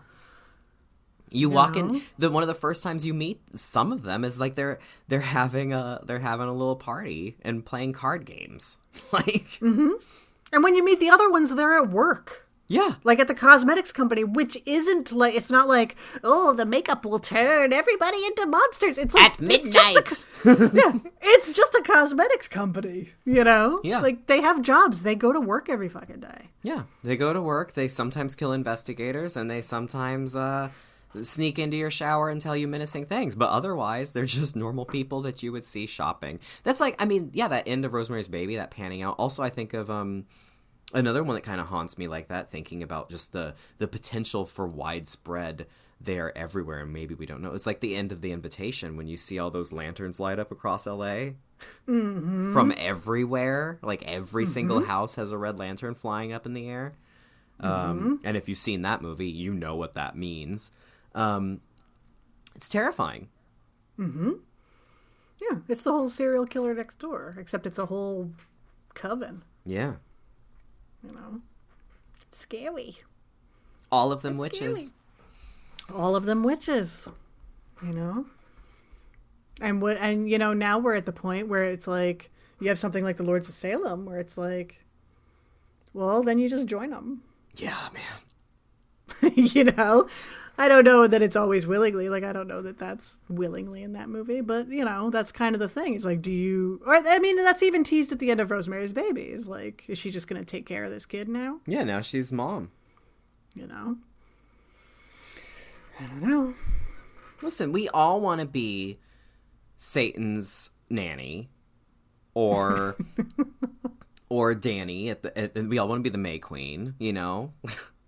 You walk in the one of the first times you meet some of them is like they're they're having a they're having a little party and playing card games. like And when you meet the other ones, they're at work. yeah. Like at the cosmetics company, which isn't like it's not like oh the makeup will turn everybody into monsters. It's like At it's just a- midnight. yeah, it's just a cosmetics company, you know? Yeah. Like they have jobs. They go to work every fucking day. yeah. They go to work, they sometimes kill investigators and they sometimes uh sneak into your shower and tell you menacing things, but otherwise they're just normal people that you would see shopping. That's like I mean, yeah, that end of Rosemary's Baby, that panning out. Also I think of um another one that kind of haunts me like that thinking about just the the potential for widespread there everywhere and maybe we don't know. It's like the end of the invitation when you see all those lanterns light up across la from everywhere like every single house has a red lantern flying up in the air. Um, and if you've seen that movie you know what that means um, it's terrifying Mm-hmm. Yeah, it's the whole serial killer next door, except it's a whole coven. yeah You know, scary. all of them witches All of them witches. You know, and what? And you know, now we're at the point where it's like you have something like the Lords of Salem, where it's like, well, then you just join them. yeah man you know, I don't know that it's always willingly. Like I don't know that that's willingly in that movie, but you know, that's kind of the thing. It's like, do you? Or I mean, that's even teased at the end of Rosemary's Baby. Is like, is she just going to take care of this kid now? yeah now she's mom You know, I don't know. Listen, we all want to be Satan's nanny, or or Danny at the. At, we all want to be the May Queen, you know.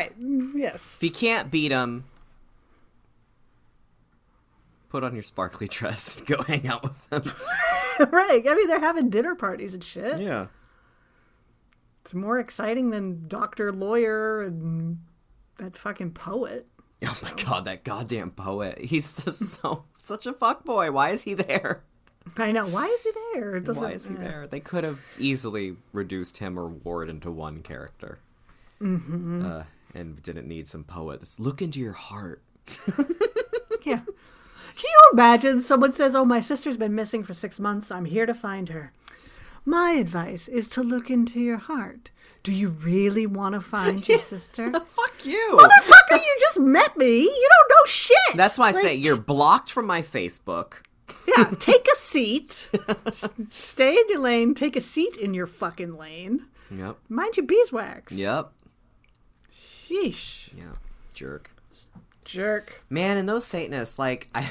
if Right? Yes. If you can't beat him, put on your sparkly dress and go hang out with them. right. I mean, they're having dinner parties and shit. yeah. It's more exciting than Doctor Lawyer and that fucking poet. Oh my god, that goddamn poet. He's just so such a fuckboy. Why is he there? I know. Why is he there? Doesn't- Why is he uh, there? They could have easily reduced him or Ward into one character. Mm-hmm. Uh, and didn't need some poets. Look into your heart. Yeah. Can you imagine someone says, Oh, my sister's been missing for six months. I'm here to find her. My advice is to look into your heart. Do you really want to find your sister? Fuck you. Motherfucker, you just met me. You don't know shit. That's why I say you're blocked from my Facebook. Yeah, take a seat. S- Stay in your lane. Take a seat in your fucking lane. Yep. Mind your beeswax. Yep. Sheesh. Yeah. Jerk. Jerk. Man, and those Satanists, like I,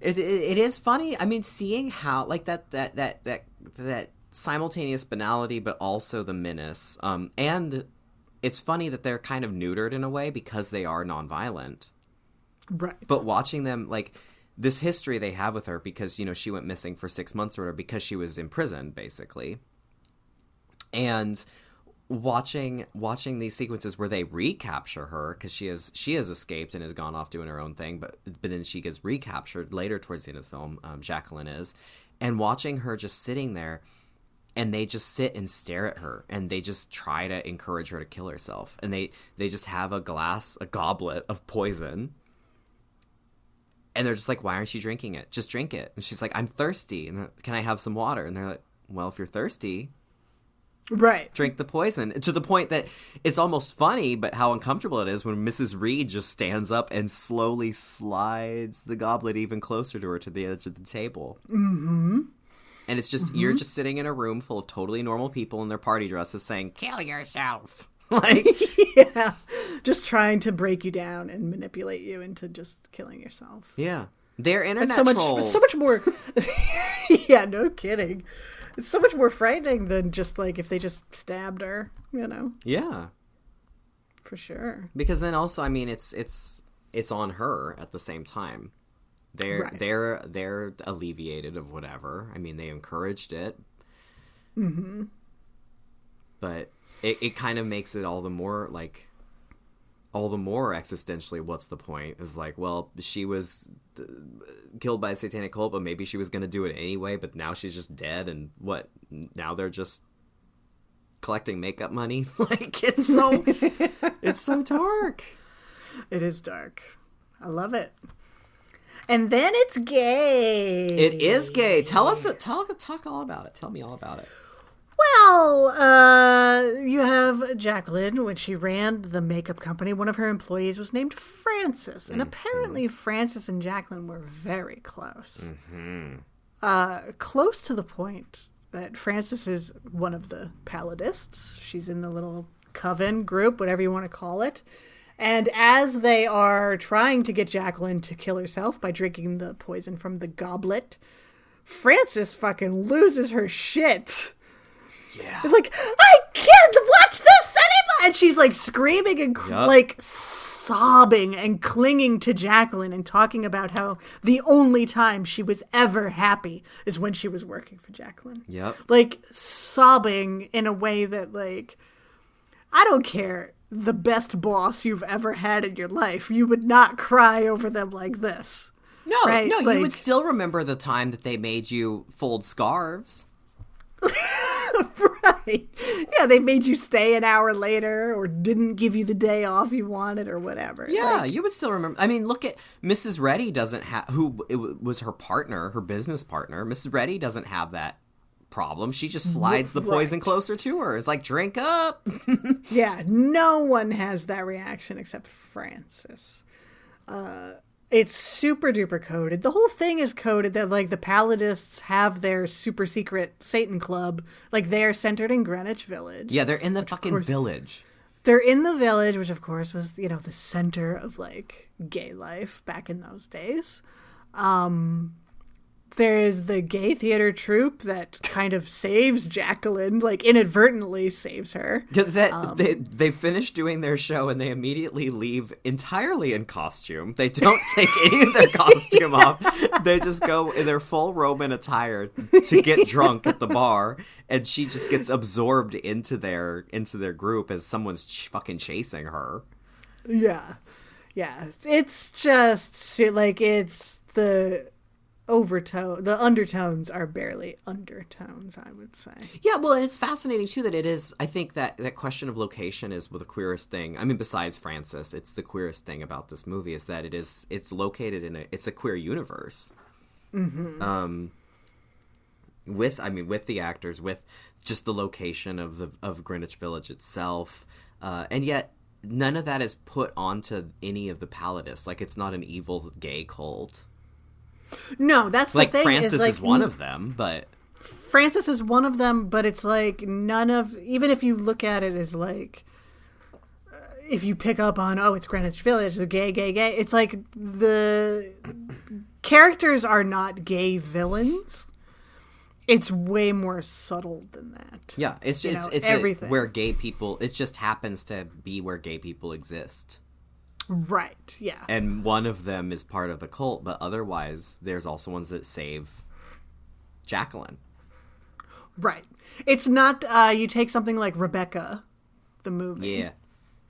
it, it it is funny. I mean, seeing how like that that that that that simultaneous banality, but also the menace. Um, and it's funny that they're kind of neutered in a way because they are nonviolent. Right. But watching them like this history they have with her because you know she went missing for six months or whatever because she was imprisoned basically, and watching watching these sequences where they recapture her because she has she has escaped and has gone off doing her own thing but but then she gets recaptured later towards the end of the film um, jacqueline is. And watching her just sitting there and they just sit and stare at her and they just try to encourage her to kill herself. And they they just have a glass a goblet of poison. And they're just like why aren't you drinking it? Just drink it. And she's like i'm thirsty. And can i have some water? And they're like well if you're thirsty right. drink the poison to the point that it's almost funny but how uncomfortable it is when mrs reed just stands up and slowly slides the goblet even closer to her to the edge of the table mm-hmm. and it's just you're just sitting in a room full of totally normal people in their party dresses saying kill yourself like yeah. Just trying to break you down and manipulate you into just killing yourself. yeah they're internet It's so much trolls. so much more Yeah, no kidding. It's so much more frightening than just like if they just stabbed her, you know, yeah for sure. because then also i mean it's it's it's on her at the same time they're Right. they're they're alleviated of whatever i mean they encouraged it mm-hmm. but it, it kind of makes it all the more like all the more existentially what's the point is like well she was uh, killed by a satanic cult but maybe she was going to do it anyway but now she's just dead and what now they're just collecting makeup money like it's so it's so dark It is dark. I love it. And then it's gay. It is gay. Tell us, tell, talk all about it. Tell me all about it. Well, uh, you have Jacqueline. When she ran the makeup company, one of her employees was named Frances. And apparently, Frances and Jacqueline were very close. Uh, close to the point that Frances is one of the Palladists. She's in the little coven group, whatever you want to call it. And as they are trying to get Jacqueline to kill herself by drinking the poison from the goblet, Frances fucking loses her shit. Yeah. It's like, I can't watch this anymore! And she's like screaming and cr- Yup. like sobbing and clinging to Jacqueline and talking about how the only time she was ever happy is when she was working for Jacqueline. Yep. Like sobbing in a way that, like, I don't care the best boss you've ever had in your life, you would not cry over them like this. No, Right, no, you would still remember the time that they made you fold scarves. right. Yeah, they made you stay an hour later or didn't give you the day off you wanted or whatever. Yeah, Like, you would still remember. I mean, look at Mrs. Redi doesn't have who it w- was her partner, her business partner. Mrs. Redi doesn't have that problem. She just slides the poison Right. closer to her. It's like drink up. yeah, no one has that reaction except Frances. Uh, it's super duper coded. The whole thing is coded that like the Palladists have their super secret Satan club. Like they are centered in Greenwich Village. yeah, they're in the fucking course- village. They're in the village, which of course was, you know, the center of like gay life back in those days. Um there's the gay theater troupe that kind of saves Jacqueline, like inadvertently saves her. Yeah, That Um, they they finish doing their show and they immediately leave entirely in costume. They don't take any of their costume off. They just go in their full Roman attire to get drunk at the bar, and she just gets absorbed into their into their group as someone's ch- fucking chasing her. Yeah. Yeah. It's just like it's the overtone. The undertones are barely undertones. I would say. Yeah, well, it's fascinating too that it is. I think that that question of location is the queerest thing. I mean, besides Frances, it's the queerest thing about this movie is that it is it's located in a it's a queer universe. Mm-hmm. Um, with I mean, with the actors, with just the location of the of Greenwich Village itself, uh, and yet none of that is put onto any of the Palladists. Like it's not an evil gay cult. No, that's the Like. Frances is, like, is one of them, but Frances is one of them, but it's like none of even if you look at it as like if you pick up on oh it's Greenwich Village the gay gay gay it's like the characters are not gay villains. It's way more subtle than that. Yeah, it's it's know, it's a- everything. where gay people. It just happens to be where gay people exist, Right. Yeah. and one of them is part of the cult. But otherwise, there's also ones that save Jacqueline. Right. It's not uh you take something like Rebecca the movie. Yeah,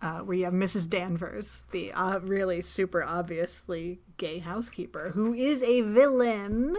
uh, where you have Mrs. Danvers, the uh, really super obviously gay housekeeper, who is a villain,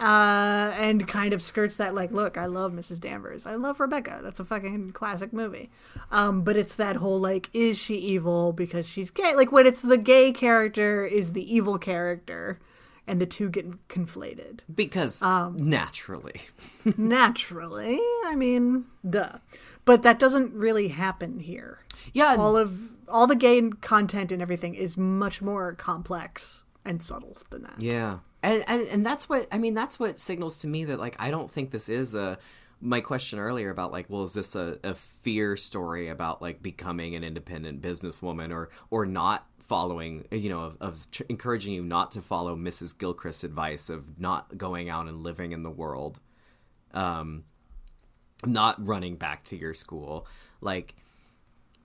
uh, and kind of skirts that like, look, I love Mrs. Danvers, I love Rebecca. That's a fucking classic movie. Um, but it's that whole like, is she evil because she's gay? Like when it's the gay character is the evil character, and the two get conflated because Um, naturally, naturally. I mean, duh. But that doesn't really happen here. yeah. all of all the gay content and everything is much more complex and subtle than that. Yeah. And, and and that's what I mean that's what signals to me that like I don't think this is a my question earlier about like well is this a, a fear story about like becoming an independent businesswoman or or not following you know of, of tr- encouraging you not to follow Mrs. Gilchrist's advice of not going out and living in the world um not running back to your school like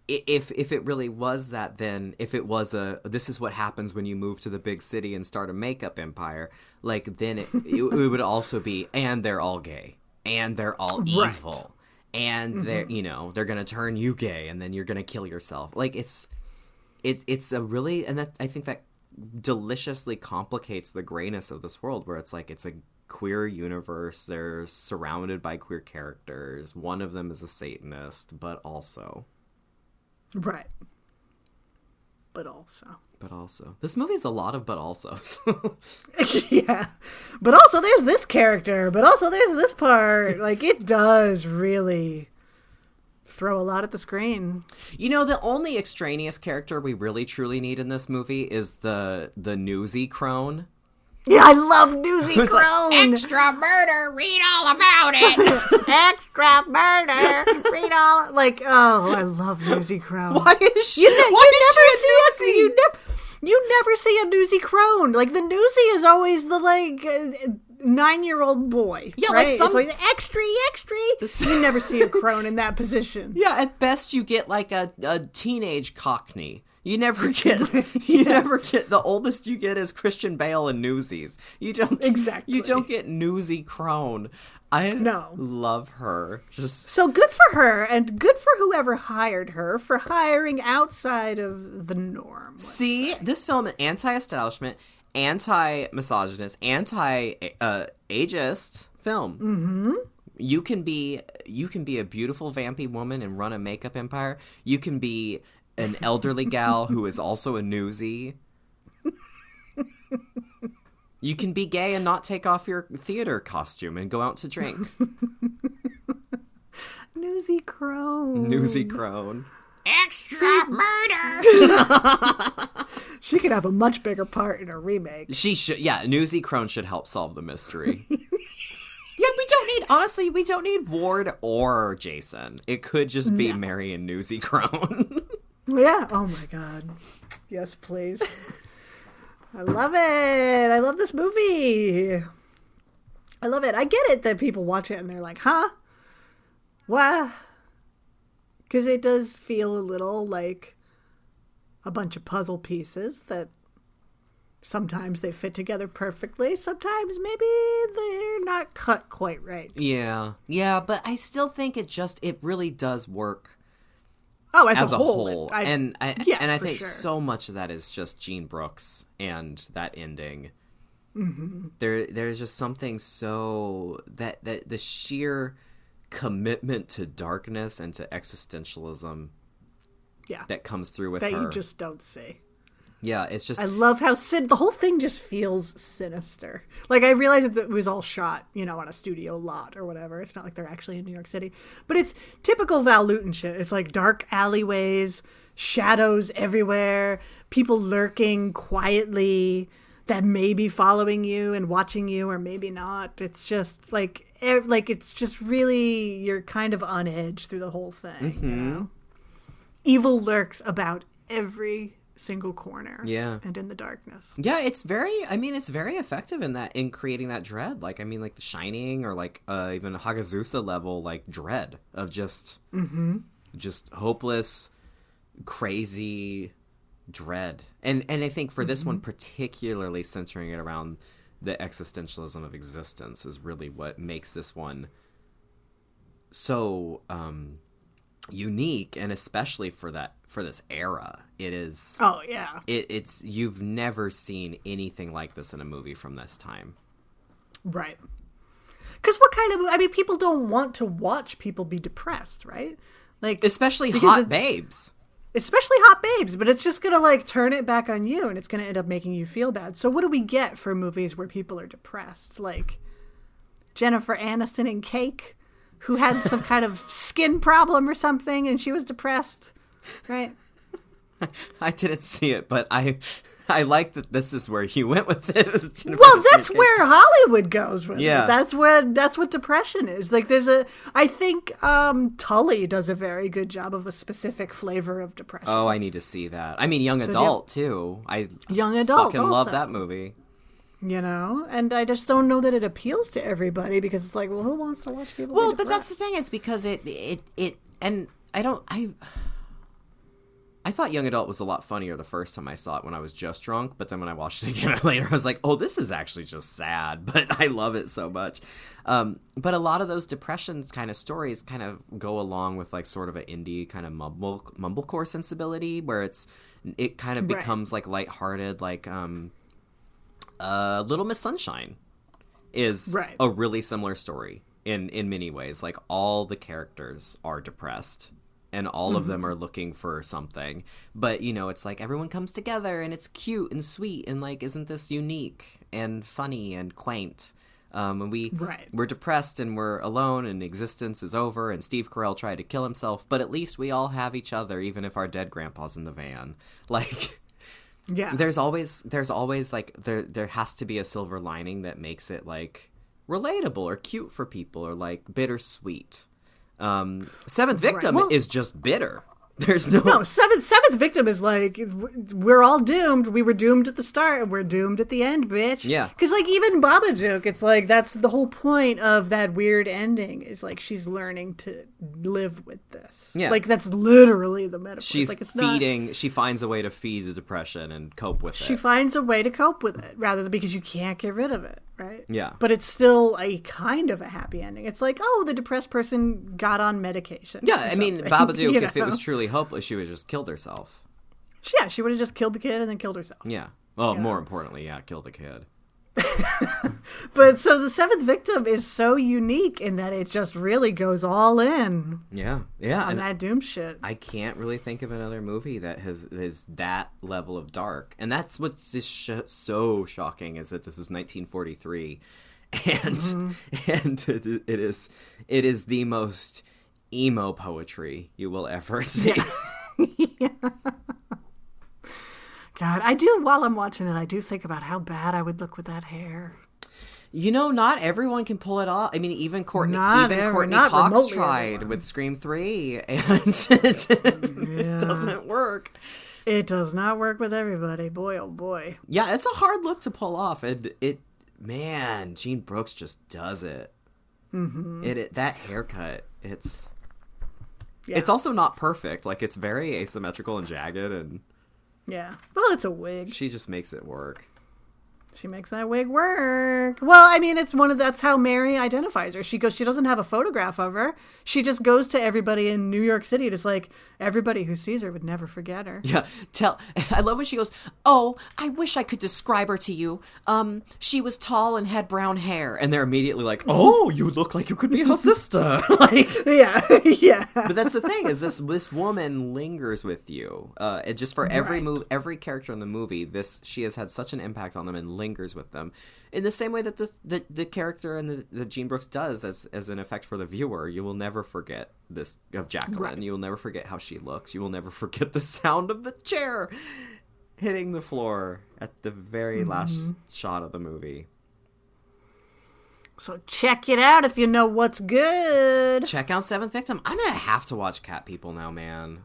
if if it really was that then if it was a this is what happens when you move to the big city and start a makeup empire like then it, it, it would also be and they're all gay and they're all Right. evil and mm-hmm. they're you know they're gonna turn you gay and then you're gonna kill yourself like it's it it's a really and that i think that deliciously complicates the grayness of this world where it's like it's a queer universe they're surrounded by queer characters one of them is a satanist but also Right. But also. but also this movie is a lot of but also yeah. But also there's this character, but also there's this part. Like it does really throw a lot at the screen. you know the only extraneous character we really truly need in this movie is the the newsy crone Yeah, I love Newsy Who's like, Crone. Extra murder, read all about it. Extra murder. Read all like oh, I love Newsy Crone. why is she You, ne- why you is never she see a newsy? you never you never see a newsy crone. Like the newsy is always the like uh, nine year old boy. Yeah, like right? It's some- always extra extra. You never see a crone in that position. Yeah, at best you get like a, a teenage cockney. You never get you never get the oldest you get is Christian Bale and Newsies. You don't Exactly. You don't get Newsy Crone. I No. love her. Just So good for her, and good for whoever hired her for hiring outside of the norm. see this film anti-establishment, anti-misogynist, anti-ageist film. Mm-hmm. You can be you can be a beautiful vampy woman and run a makeup empire. You can be an elderly gal who is also a newsie. You can be gay and not take off your theater costume and go out to drink. Newsy crone. Newsy crone. Extra murder. She could have a much bigger part in a remake. She should, yeah. Newsy Crone should help solve the mystery. yeah, we don't need honestly. We don't need Ward or Jason. It could just be Mary and Newsy Crone. Oh, yeah. Oh my god. Yes, please. I love it. I love this movie. I love it. I get it that people watch it and they're like, huh? What? Because it does feel a little like a bunch of puzzle pieces that sometimes they fit together perfectly. Sometimes maybe they're not cut quite right. yeah, yeah, but I still think it just it really does work Oh, as, as a, a whole. whole, I- and I, yeah, and I think sure. so much of that is just Jean Brooks and that ending. Mm-hmm. There, there's just something so that that the sheer commitment to darkness and to existentialism Yeah. that comes through with that her. you just don't see. Yeah, it's just I love how the whole thing just feels sinister. Like I realized it was all shot, you know, on a studio lot or whatever. It's not like they're actually in New York City, but it's typical Val Lewton shit. It's like dark alleyways, shadows everywhere, people lurking quietly that may be following you and watching you or maybe not. It's just like ev- like it's just really you're kind of on edge through the whole thing, you mm-hmm. know. Evil lurks about every single corner Yeah. and in the darkness. Yeah, it's very. I mean, it's very effective in that in creating that dread. Like, I mean, like The Shining or like uh, even Hagazussa level like dread of just, just hopeless, crazy dread. And and I think for this one particularly centering it around the existentialism of existence is really what makes this one so um unique and especially for that for this era it is Oh yeah. it, it's you've never seen anything like this in a movie from this time. Right. Cuz what kind of I mean people don't want to watch people be depressed, right? Like Especially hot babes. especially hot babes, but it's just going to like turn it back on you and it's going to end up making you feel bad. So what do we get for movies where people are depressed? Like Jennifer Aniston in Cake who had some kind of skin problem or something and she was depressed, right? I didn't see it, but I I like that this is where he went with it. Well, that's where Hollywood goes with Yeah. it. That's where that's what depression is. Like there's a I think um Tully does a very good job of a specific flavor of depression. Oh, I need to see that. I mean, young adult too. I Young adult fucking love that movie. You know? And I just don't know that it appeals to everybody because it's like, well, who wants to watch people Well, but that's the thing is because it it it and I don't I I thought Young Adult was a lot funnier the first time I saw it when I was just drunk, but then when I watched it again later, I was like, "Oh, this is actually just sad," but I love it so much. Um, but a lot of those depression kind of stories kind of go along with like sort of an indie kind of mumble mumblecore sensibility, where it's it kind of Right. becomes like lighthearted, like um, uh, Little Miss Sunshine is Right. a really similar story in in many ways. Like all the characters are depressed and all of them are looking for something. But you know, it's like everyone comes together and it's cute and sweet and like isn't this unique and funny and quaint? Um, and we Right. we're depressed and we're alone and existence is over and Steve Carell tried to kill himself, but at least we all have each other even if our dead grandpa's in the van. Like Yeah. there's always there's always like there there has to be a silver lining that makes it like relatable or cute for people or like bittersweet. Um, Seventh Victim Well- is just bitter. There's no, no, seventh seventh victim is like we're all doomed. We were doomed at the start, and we're doomed at the end, bitch. Yeah. because like even Baba Babadook, it's like that's the whole point of that weird ending. Is like she's learning to live with this. Yeah. like that's literally the metaphor. she's like, it's not- feeding. She finds a way to feed the depression and cope with she it. She finds a way to cope with it rather than because you can't get rid of it, right? Yeah. But it's still a kind of a happy ending. It's like, oh, the depressed person got on medication. yeah, I mean, Babadook. you If it was truly hopeless, she would have just killed herself. yeah, she would have just killed the kid and then killed herself. Yeah. Well, more importantly, yeah, killed the kid. But so the seventh victim is so unique in that it just really goes all in Yeah, yeah. on and that doom shit. I can't really think of another movie that has is that level of dark, and that's what's just sh- so shocking is that this is 1943, and mm-hmm. and it is it is the most emo poetry you will ever see. God, I do while I'm watching it, I do think about how bad I would look with that hair. You know, not everyone can pull it off. I mean, even Courtney, Not even every- Courteney Cox tried everyone. with Scream Three, and it, it doesn't work. It does not work with everybody. Boy, oh boy. Yeah, it's a hard look to pull off, and it, man, Jean Brooks just does it. Mm-hmm. It, it that haircut, it's Yeah. it's also not perfect. Like it's very asymmetrical and jagged, and yeah. Well, it's a wig. she just makes it work. She makes that wig work. Well, I mean, it's one of that's how Mary identifies her. She goes. She doesn't have a photograph of her. She just goes to everybody in New York City. Just like everybody who sees her would never forget her. Yeah, tell. I love when she goes, "Oh, I wish I could describe her to you. Um, she was tall and had brown hair." And they're immediately like, "Oh, you look like you could be her sister." like, Yeah, yeah. but that's the thing is this this woman lingers with you. Uh, just for every Right. move, every character in the movie, this she has had such an impact on them and lingers with them in the same way that the the, the character and the, the Jean Brooks does as as an effect for the viewer. You will never forget this of Jacqueline. Right. You will never forget how she looks. You will never forget the sound of the chair hitting the floor at the very mm-hmm. last shot of the movie. So check it out if you know what's good. Check out Seventh Victim. I'm gonna have to watch Cat People now, man.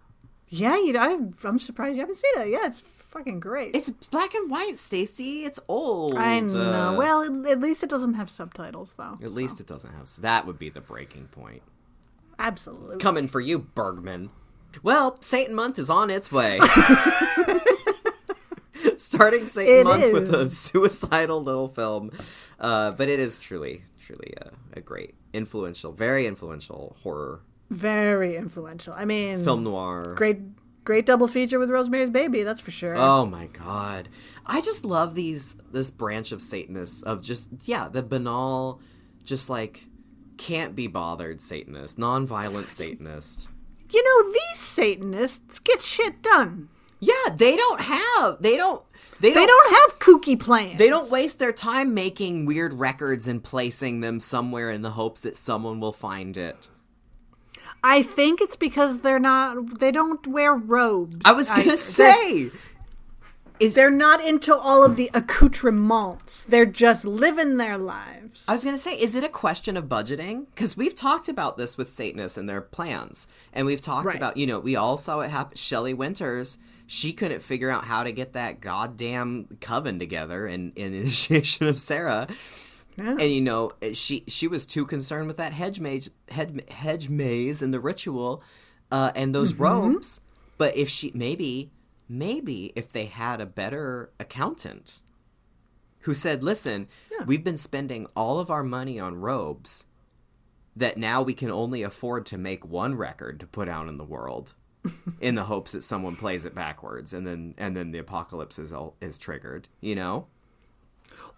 Yeah, you. I, I'm surprised you haven't seen it. Yeah, it's fucking great. It's black and white, Stacy. It's old. I know. Uh, well, at, least it doesn't have subtitles, though. At least it doesn't have. So that would be the breaking point. Absolutely. Coming for you, Bergman. Well, Satan Month is on its way. Starting Satan It Month with a suicidal little film, uh, but it is truly, truly a, a great, influential, very influential horror Very influential. I mean, film noir. great, great double feature with Rosemary's Baby. That's for sure. Oh my god. I just love these this branch of Satanists of just yeah, the banal just like can't be bothered Satanist, non-violent Satanist. you know, these Satanists get shit done. Yeah, they don't have they don't they don't They don't have kooky plans. they don't waste their time making weird records and placing them somewhere in the hopes that someone will find it. I think it's because they're not. They don't wear robes. I was going I- to say is They're not into all of the accoutrements. They're just living their lives. I was going to say, is it a question of budgeting? Because we've talked about this with Satanists and their plans. And we've talked Right. about, you know, we all saw it happen. Shelley Winters, she couldn't figure out how to get that goddamn coven together in, in Initiation of Sarah. Yeah. And, you know, she she was too concerned with that hedge maze, head, hedge maze and the ritual uh, and those Mm-hmm. robes. But if she, maybe, maybe if they had a better accountant who said, "Listen, we've been spending all of our money on robes that now we can only afford to make one record to put out in the world." in the hopes that someone plays it backwards and then and then the apocalypse is all, is triggered, you know?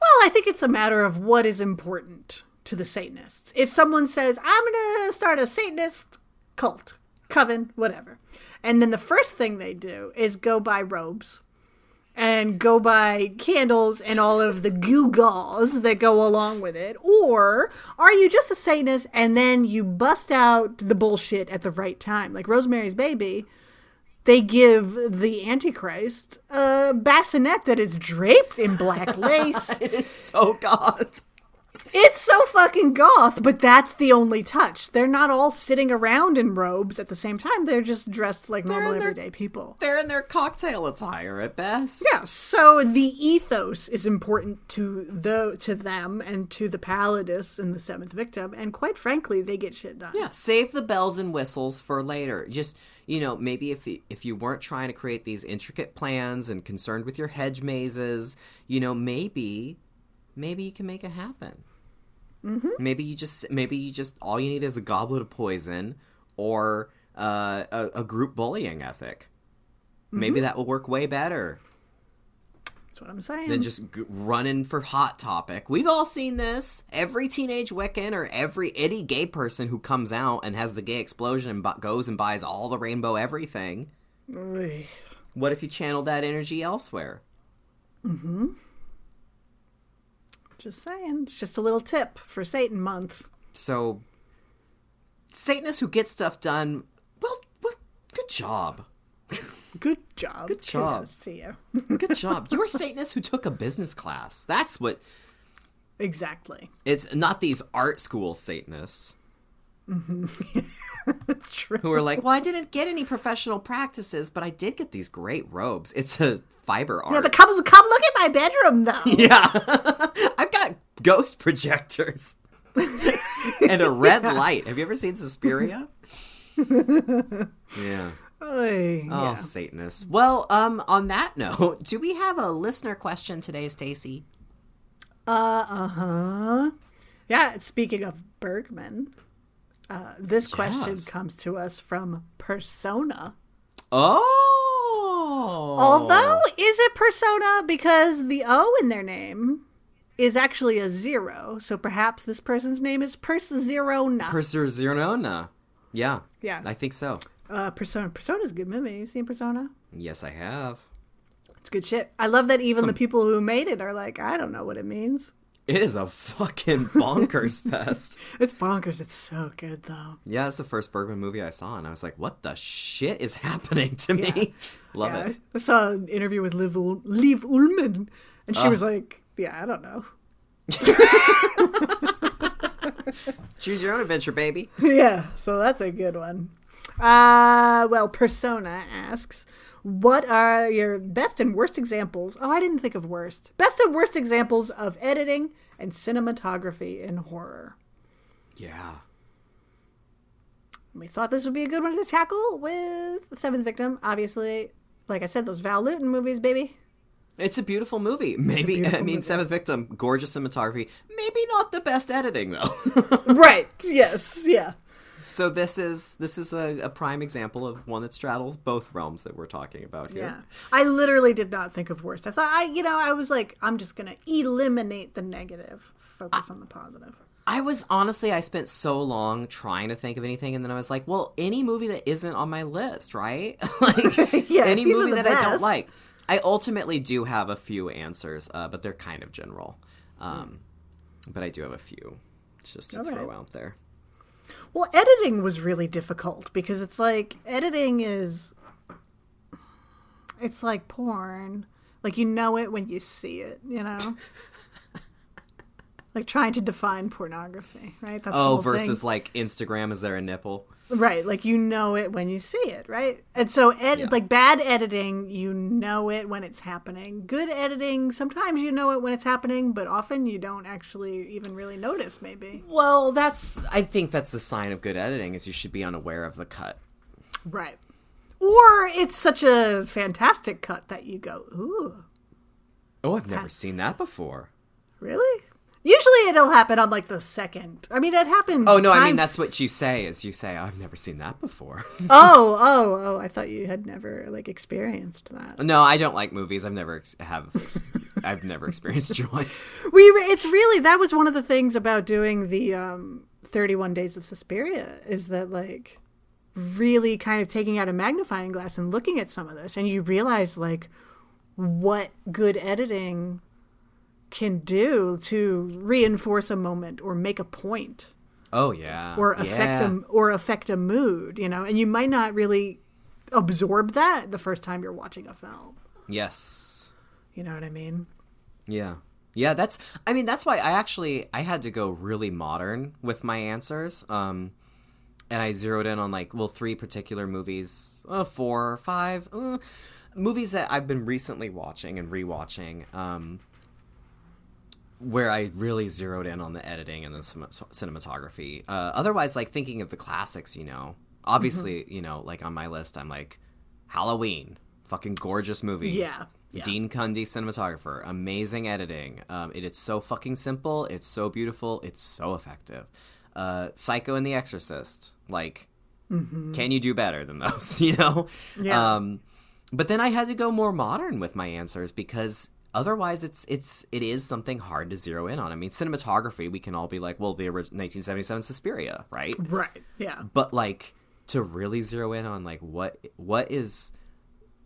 Well, I think it's a matter of what is important to the Satanists. If someone says, I'm going to start a Satanist cult, coven, whatever, and then the first thing they do is go buy robes and go buy candles and all of the gewgaws that go along with it, or are you just a Satanist and then you bust out the bullshit at the right time? Like Rosemary's Baby they give the Antichrist a bassinet that is draped in black lace. It is so goth. It's so fucking goth, but that's the only touch. They're not all sitting around in robes at the same time. They're just dressed like normal their- everyday people. They're in their cocktail attire at best. Yeah, so the ethos is important to the to them and to the Palladists and the seventh victim, and quite frankly, they get shit done. Yeah, save the bells and whistles for later. Just you know, maybe if if you weren't trying to create these intricate plans and concerned with your hedge mazes, you know, maybe maybe you can make it happen. Mm-hmm. Maybe you just maybe you just all you need is a goblet of poison or uh, a, a group bullying ethic. Maybe that will work way better That's what I'm saying. than just g- running for hot topic. We've all seen this. Every teenage Wiccan or every any gay person who comes out and has the gay explosion and bu- goes and buys all the rainbow everything. What if you channeled that energy elsewhere? Just saying. It's just a little tip for Satan month. So, Satanists who get stuff done, well, well good job. Good job. Good job. Kudos to you. Good job. You're a Satanist who took a business class. That's what. exactly. It's not these art school Satanists. Mm-hmm. That's true. who are like, "Well, I didn't get any professional practices, but I did get these great robes. It's a fiber art." Yeah, but come, come look at my bedroom, though. Yeah. I've got ghost projectors and a red light. Have you ever seen Suspiria? yeah. Oy, Oh, yeah. Satanists. Well, um, on that note, do we have a listener question today, Stacy? Uh, uh huh. Yeah. Speaking of Bergman, uh, this question comes to us from Persona. Oh. Although, is it Persona because the O in their name is actually a zero? So perhaps this person's name is Persona. Perseverona. Yeah. Yeah. I think so. uh, Persona. Persona's a good movie. You seen Persona? Yes, I have. It's good shit. I love that even Some- the people who made it are like, I don't know what it means. It is a fucking bonkers fest. It's bonkers. It's so good though. Yeah, it's the first Bergman movie I saw, and I was like, "What the shit is happening to me?" Love Yeah, it. I saw an interview with Liv, Liv Ullmann, and she Oh. was like, "Yeah, I don't know." Choose your own adventure, baby. yeah, so that's a good one. Uh, well, Persona asks, "What are your best and worst examples?" Oh, I didn't think of worst. Best and worst examples of editing and cinematography in horror. Yeah. We thought this would be a good one to tackle with the Seventh Victim. Obviously, like I said, those Val Lewton movies, baby. It's a beautiful movie. Maybe beautiful I mean movie. Seventh Victim, gorgeous cinematography. Maybe not the best editing though. right. Yes. Yeah. so this is this is a, a prime example of one that straddles both realms that we're talking about here. Yeah. I literally did not think of worst. I thought I, you know, I was like, I'm just gonna eliminate the negative, focus on the positive. I was honestly, I spent so long trying to think of anything, and then I was like, well, any movie that isn't on my list, right? like Yeah, any movie that I don't like. I ultimately do have a few answers, uh, but they're kind of general. Um, but I do have a few just to All throw right. out there. Well, editing was really difficult because it's like editing is it's like porn. Like you know it when you see it, you know? like trying to define pornography, right? That's Oh, versus thing. like Instagram, is there a nipple? right, like you know it when you see it, right? And so ed- Yeah. like bad editing, you know it when it's happening. Good editing, sometimes you know it when it's happening, but often you don't actually even really notice maybe. Well, that's. I think that's the sign of good editing is you should be unaware of the cut. Right. Or it's such a fantastic cut that you go, ooh, Oh, I've never seen that before. really? Usually it'll happen on like the second. I mean, it happened. Oh no, I mean that's what you say. Is you say I've never seen that before. Oh, oh, oh! I thought you had never like experienced that. no, I don't like movies. I've never ex- have. I've never experienced joy. We. re- It's really that was one of the things about doing the um, Thirty One Days of Suspiria is that like really kind of taking out a magnifying glass and looking at some of this, and you realize like what good editing can do to reinforce a moment or make a point Oh yeah. or affect yeah. a or affect a mood, you know, and you might not really absorb that the first time you're watching a film. Yes. You know what I mean? Yeah. Yeah, that's I mean that's why I actually I had to go really modern with my answers. Um and I zeroed in on like well three particular movies, uh, four or five uh, movies that I've been recently watching and rewatching um where I really zeroed in on the editing and the cinematography. Uh, otherwise, like thinking of the classics, you know, obviously, you know, like on my list, I'm like Halloween, fucking gorgeous movie. Yeah. yeah. Dean Cundey, cinematographer, amazing editing. Um, it is so fucking simple. It's so beautiful. It's so effective. Uh, Psycho and The Exorcist, like, can you do better than those? You know. Yeah. Um, but then I had to go more modern with my answers because otherwise it's it's it is something hard to zero in on. I mean, cinematography, we can all be like, well, the original 1977 Suspiria, right? Right. Yeah. but like to really zero in on like what what is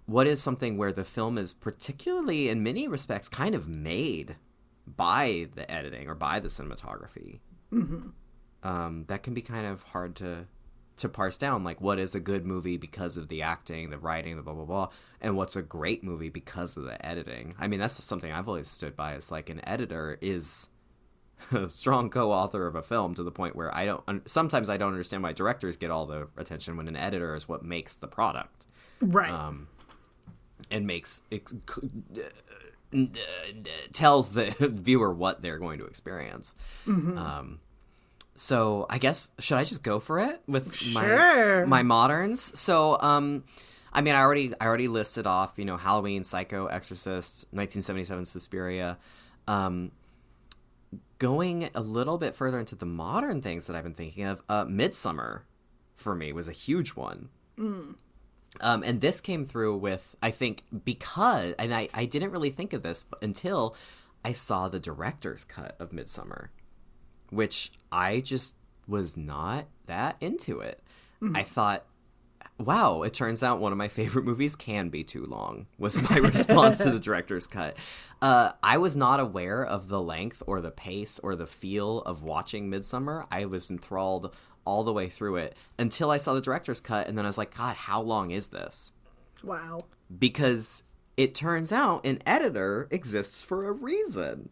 what is something where the film is particularly in many respects kind of made by the editing or by the cinematography um, that can be kind of hard to to parse down like what is a good movie because of the acting the writing the blah blah blah and what's a great movie because of the editing i mean that's something i've always stood by is like an editor is a strong co-author of a film to the point where I don't. Sometimes I don't understand why directors get all the attention when an editor is what makes the product Right. um, and makes ex- tells the viewer what they're going to experience. Um, so I guess should I just go for it with Sure. my my moderns? So um, I mean I already I already listed off you know Halloween, Psycho, Exorcist, 1977 Suspiria. Um, going a little bit further into the modern things that I've been thinking of, uh, Midsommar for me was a huge one. Um, and this came through with, I think, because, and I, I didn't really think of this until I saw the director's cut of Midsommar, which I just was not that into it. I thought, wow, it turns out one of my favorite movies can be too long, was my response to the director's cut. Uh, I was not aware of the length or the pace or the feel of watching Midsommar. I was enthralled all the way through it until I saw the director's cut, and then I was like, God, how long is this? Wow. because it turns out an editor exists for a reason.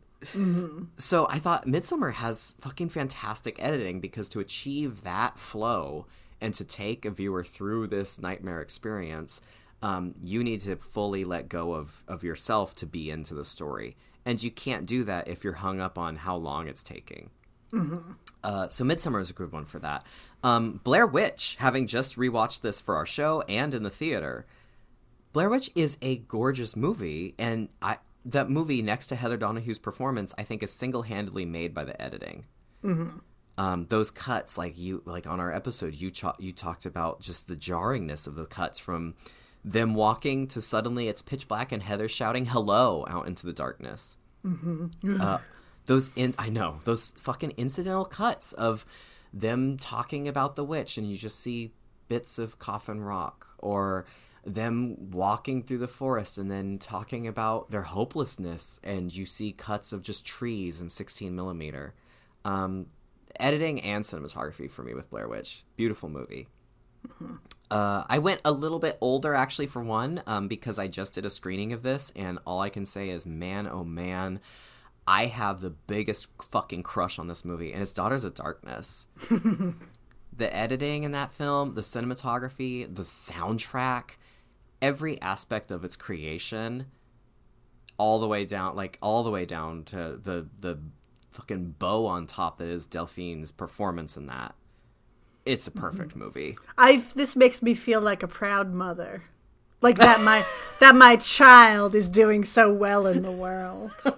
So I thought Midsommar has fucking fantastic editing because to achieve that flow and to take a viewer through this nightmare experience, um, you need to fully let go of, of yourself to be into the story. And you can't do that if you're hung up on how long it's taking. Uh, so Midsommar is a good one for that. Um, Blair Witch, having just rewatched this for our show and in the theater, Blair Witch is a gorgeous movie, and I that movie next to Heather Donahue's performance, I think, is single handedly made by the editing. Um, those cuts, like you, like on our episode, you cho- you talked about just the jarringness of the cuts from them walking to suddenly it's pitch black and Heather shouting hello out into the darkness. uh, those in I know those fucking incidental cuts of them talking about the witch, and you just see bits of Coffin Rock, or them walking through the forest and then talking about their hopelessness, and you see cuts of just trees in 16 millimeter. Um, editing and cinematography for me with Blair Witch, beautiful movie. Uh, I went a little bit older actually for one um, because I just did a screening of this, and all I can say is, man, oh man, I have the biggest fucking crush on this movie, and it's Daughters of Darkness. the editing in that film, the cinematography, the soundtrack, every aspect of its creation, all the way down, like all the way down to the the fucking bow on top that is Delphine's performance in that. It's a mm-hmm. perfect movie. I this makes me feel like a proud mother. Like that my that my child is doing so well in the world. so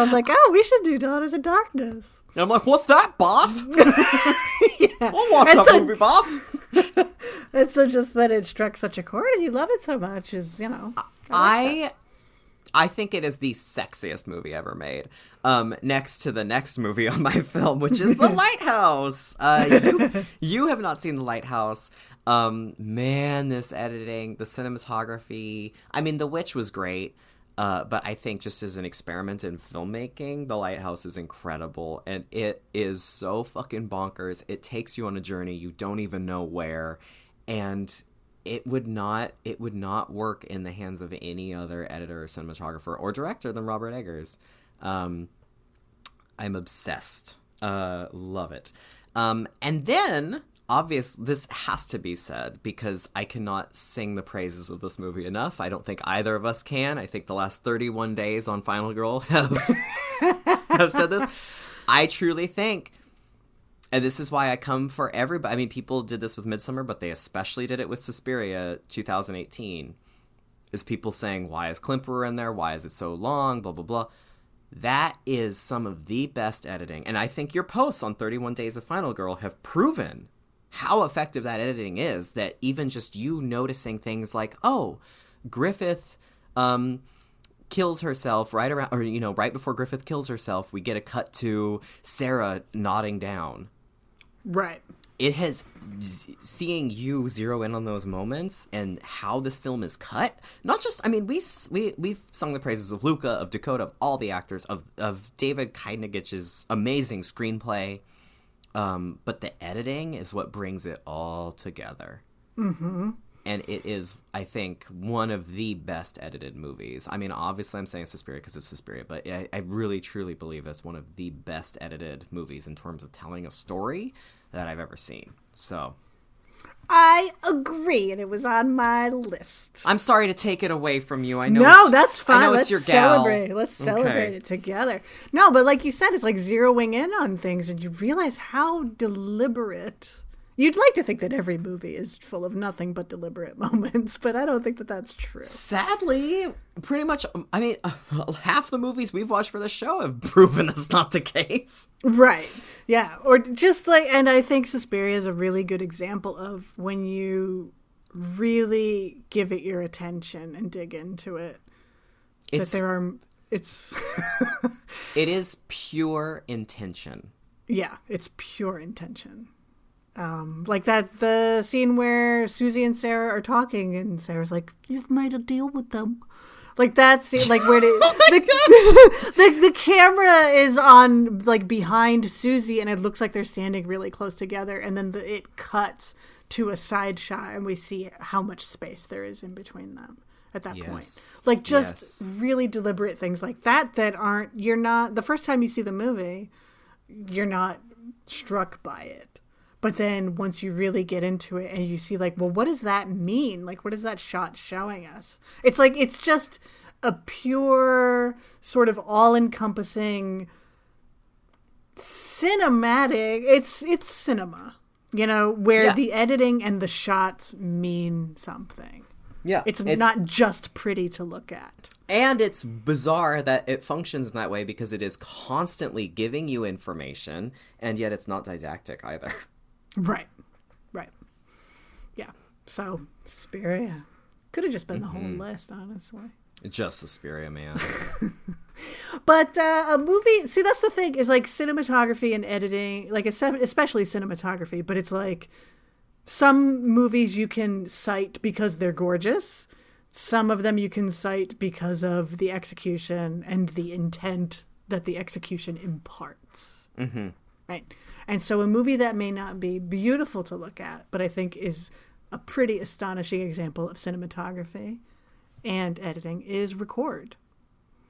I was like, oh, we should do Daughters of Darkness. And I'm like, what's that, Boff? I'll watch And that so- movie, Boff. And so just that it struck such a chord and you love it so much is, you know. I I think it is the sexiest movie ever made. Um, next to the next movie on my film, which is The Lighthouse. Uh, you, you have not seen The Lighthouse. Um, man, this editing, the cinematography. I mean, The Witch was great. Uh, but I think just as an experiment in filmmaking, The Lighthouse is incredible, and it is so fucking bonkers. It takes you on a journey you don't even know where, and it would not it would not work in the hands of any other editor or cinematographer or director than Robert Eggers. Um, I'm obsessed. Uh, love it. Um, and then, obvious, this has to be said because I cannot sing the praises of this movie enough. I don't think either of us can. I think the last 31 days on Final Girl have, have said this. I truly think and this is why I come for everybody. I mean, people did this with Midsommar, but they especially did it with Suspiria 2018. Is people saying, why is Klemperer in there? Why is it so long? Blah, blah, blah. That is some of the best editing. And I think your posts on 31 Days of Final Girl have proven how effective that editing is. That even just you noticing things like, oh, Griffith um, kills herself right around, or, you know, right before Griffith kills herself, we get a cut to Sarah nodding down Right. it has seeing you zero in on those moments and how this film is cut not just i mean we we we've sung the praises of luca of dakota of all the actors of of david Kajganich's amazing screenplay um but the editing is what brings it all together. Mm-hmm. and it is i think one of the best edited movies. I mean obviously i'm saying suspiria because it's suspiria but I, I really truly believe it's one of the best edited movies in terms of telling a story that i've ever seen. So I agree, and it was on my list. I'm sorry to take it away from you. I know. No, that's I fine. know Let's it's your gal. celebrate. Let's celebrate Okay. it together. No, but like you said, it's like zeroing in on things, and you realize how deliberate You'd like to think that every movie is full of nothing but deliberate moments, but I don't think that that's true. Sadly, pretty much, I mean, half the movies we've watched for the show have proven that's not the case. Right. Yeah. Or just like, and I think Suspiria is a really good example of when you really give it your attention and dig into it. It's that there are, it's, it is pure intention. yeah, it's pure intention. Um, like that the scene where Susie and Sarah are talking, and Sarah's like, "You've made a deal with them." Like that scene, like where it, the, the the camera is on like behind Susie, and it looks like they're standing really close together, and then the, it cuts to a side shot, and we see how much space there is in between them at that Yes. point. Like just Yes. really deliberate things like that that aren't you're not the first time you see the movie, you're not struck by it. But then once you really get into it and you see like, well, what does that mean? Like what is that shot showing us? It's like it's just a pure sort of all-encompassing cinematic it's it's cinema you know where Yeah. the editing and the shots mean something Yeah, it's, not just pretty to look at And it's bizarre that it functions in that way because it is constantly giving you information, and yet it's not didactic either. right right yeah so Suspiria could have just been the whole list honestly Just Suspiria, man. But uh, a movie, see, that's the thing is like cinematography and editing, like especially cinematography. But it's like some movies you can cite because they're gorgeous. Some of them you can cite because of the execution and the intent that the execution imparts. Mm-hmm. Right. And so a movie that may not be beautiful to look at, but I think is a pretty astonishing example of cinematography and editing is Record.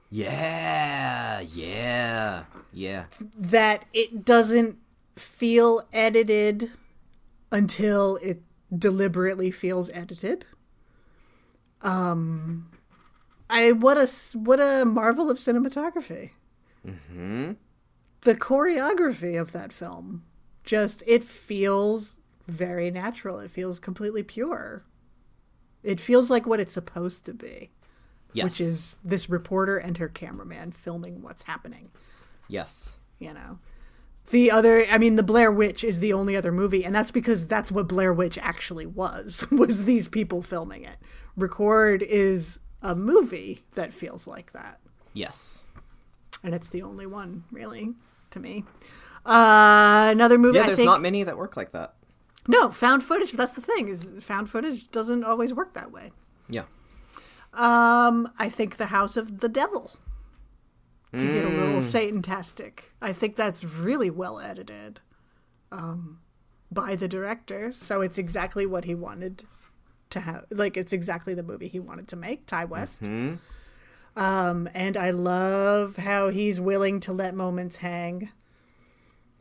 yeah, yeah, yeah. that it doesn't feel edited until it deliberately feels edited. Um, I what a what a marvel of cinematography. Hmm? The choreography of that film just it feels very natural. It feels completely pure. It feels like what it's supposed to be, Yes. which is this reporter and her cameraman filming what's happening yes. you know the other i mean the blair witch is the only other movie and that's because that's what blair witch actually was was these people filming it record is a movie that feels like that Yes. and it's the only one really to me uh another movie Yeah, there's think not many that work like that. no found footage that's the thing is found footage doesn't always work that way Yeah. um i think the house of the devil to get a little Mm. Satan-tastic. I think that's really well edited um, by the director. So it's exactly what he wanted to have. Like, it's exactly the movie he wanted to make, Ti West. Mm-hmm. Um, and I love how he's willing to let moments hang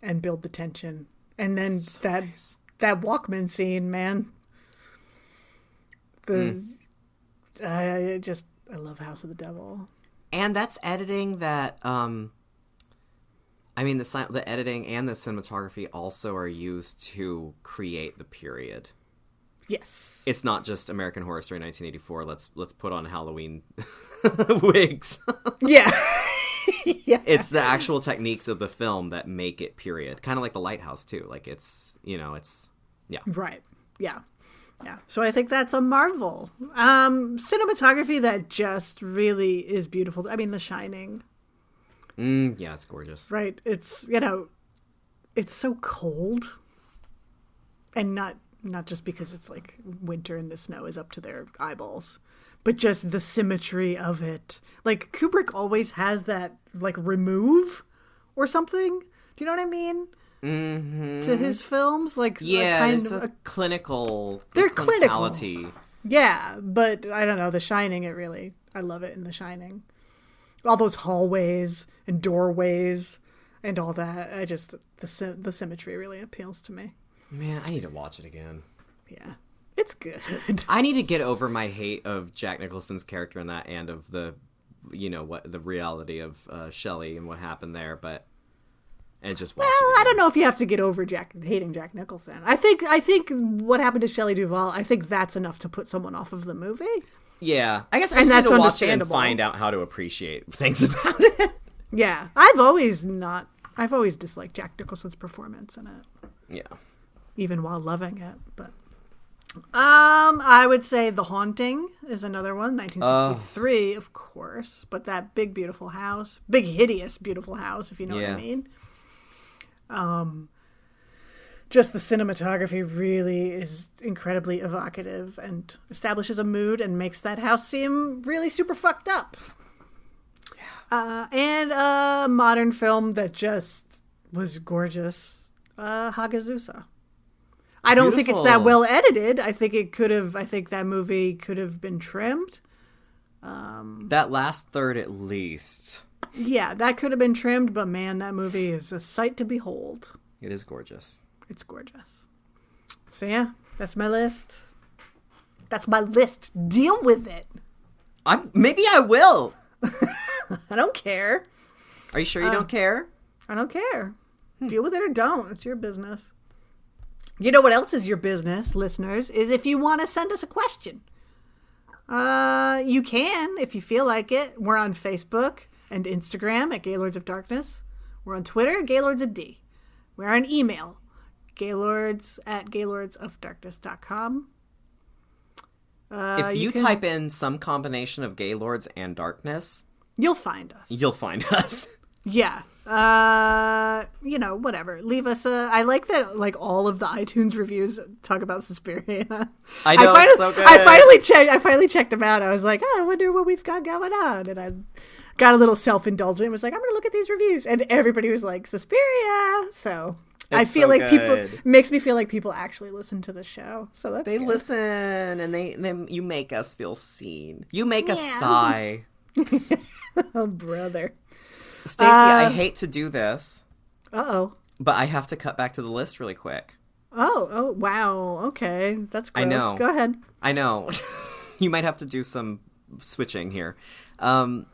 and build the tension. And then that nice. that Walkman scene, man. The I just I love House of the Devil. and that's editing that um i mean the the editing and the cinematography also are used to create the period Yes. it's not just american horror story 1984 let's let's put on halloween wigs yeah. yeah. it's the actual techniques of the film that make it period kind of like the lighthouse too like it's you know it's yeah Right. Yeah. Yeah. So I think that's a marvel. Um cinematography that just really is beautiful. I mean The Shining, mm, yeah it's gorgeous right? It's, you know, it's so cold. And not not just because it's like winter and the snow is up to their eyeballs, but just the symmetry of it. Like Kubrick always has that like remove or something. Do you know what I mean? mm-hmm. To his films, like a yeah kind there's of a clinical They're clinical. clinicality. Yeah, but I don't know. The Shining, it really, I love it in The Shining. All those hallways and doorways and all that. I just the the symmetry really appeals to me. Man i need to watch it again Yeah, it's good. I need to get over my hate of Jack Nicholson's character in that and of the, you know, what the reality of uh, Shelley and what happened there. But and just watch Well. I don't know if you have to get over Jack hating Jack Nicholson. I think I think what happened to Shelley Duvall. I think that's enough to put someone off of the movie. Yeah, I guess I And just need that's to watch it and find out how to appreciate things about it. Yeah, I've always not. I've always disliked Jack Nicholson's performance in it, yeah. Even while loving it. But um, I would say The Haunting is another one, 1963, of course. But that big beautiful house, big hideous beautiful house, if you know what I mean. Um, just the cinematography really is incredibly evocative and establishes a mood and makes that house seem really super fucked up. Uh, and a modern film that just was gorgeous, uh, Hagazussa. I don't think it's that well edited. I think it could have. I think that movie could have been trimmed. That last third, at least, Yeah, that could have been trimmed. But man, that movie is a sight to behold. it is gorgeous. It's gorgeous. So yeah, that's my list. That's my list. Deal with it. I'm maybe I will. I don't care. Are you Uh, sure you don't care? I don't care. Deal with it or don't. It's your business. You know what else is your business, listeners? Is if you want to send us a question. Uh, you can if you feel like it. We're on Facebook and Instagram at Gaylords of Darkness. We're on Twitter, Gaylords of D. We're on email, gaylords at gaylordsofdarkness.com. Uh, if you, can- type in some combination of Gaylords and Darkness, you'll find us. you'll find us. Yeah. Uh, you know, whatever. Leave us a. I like that. Like all of the iTunes reviews talk about Suspiria. I know, finally, it's so good. I finally checked. I finally checked them out. I was like, oh, I wonder what we've got going on, and I got a little self indulgent. Was like, I'm gonna look at these reviews, and everybody was like, Suspiria. So. I feel so like people makes me feel like people actually listen to the show. So that's They good. listen and they, they you make us feel seen. You make us sigh. Oh brother. Stacy, I Uh, hate to do this, Uh oh. but I have to cut back to the list really quick. Oh oh wow. Okay, that's gross. I know. Go ahead. I know. you might have to do some switching here. Um,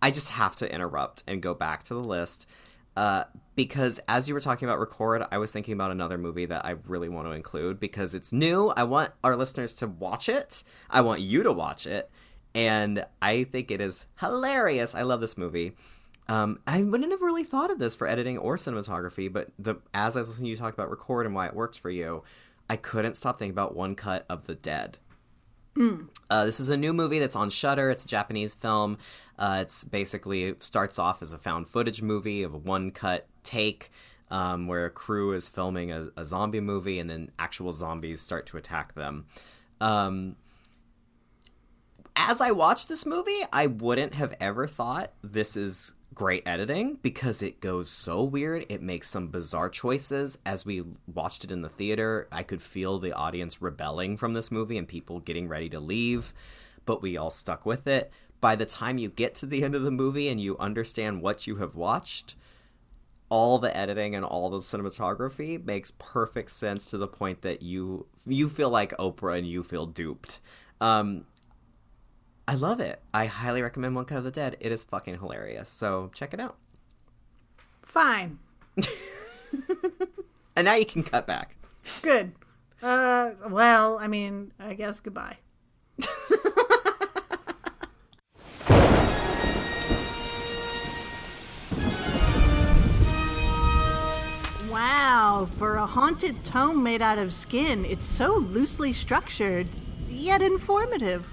I just have to interrupt and go back to the list. Uh, because as you were talking about record, I was thinking about another movie that I really want to include because it's new. I want our listeners to watch it. I want you to watch it. And I think it is hilarious. I love this movie. Um, I wouldn't have really thought of this for editing or cinematography, but the as I was listening to you talk about record and why it works for you, I couldn't stop thinking about One Cut of the Dead. Uh, this is a new movie that's on Shudder. It's a Japanese film. Uh, it's basically it starts off as a found footage movie of a one cut take um, where a crew is filming a, a zombie movie and then actual zombies start to attack them. Um, as I watched this movie, I wouldn't have ever thought this is great editing because it goes so weird. It makes some bizarre choices. As we watched it in the theater, I could feel the audience rebelling from this movie and people getting ready to leave, but we all stuck with it. By the time you get to the end of the movie and you understand what you have watched, all the editing and all the cinematography makes perfect sense to the point that you you feel like Oprah and you feel duped. Um, I love it. I highly recommend One Cut of the Dead. It is fucking hilarious. So check it out. Fine. And now you can cut back. Good. Uh, well, I mean, I guess goodbye. wow, for a haunted tome made out of skin, it's so loosely structured, yet informative.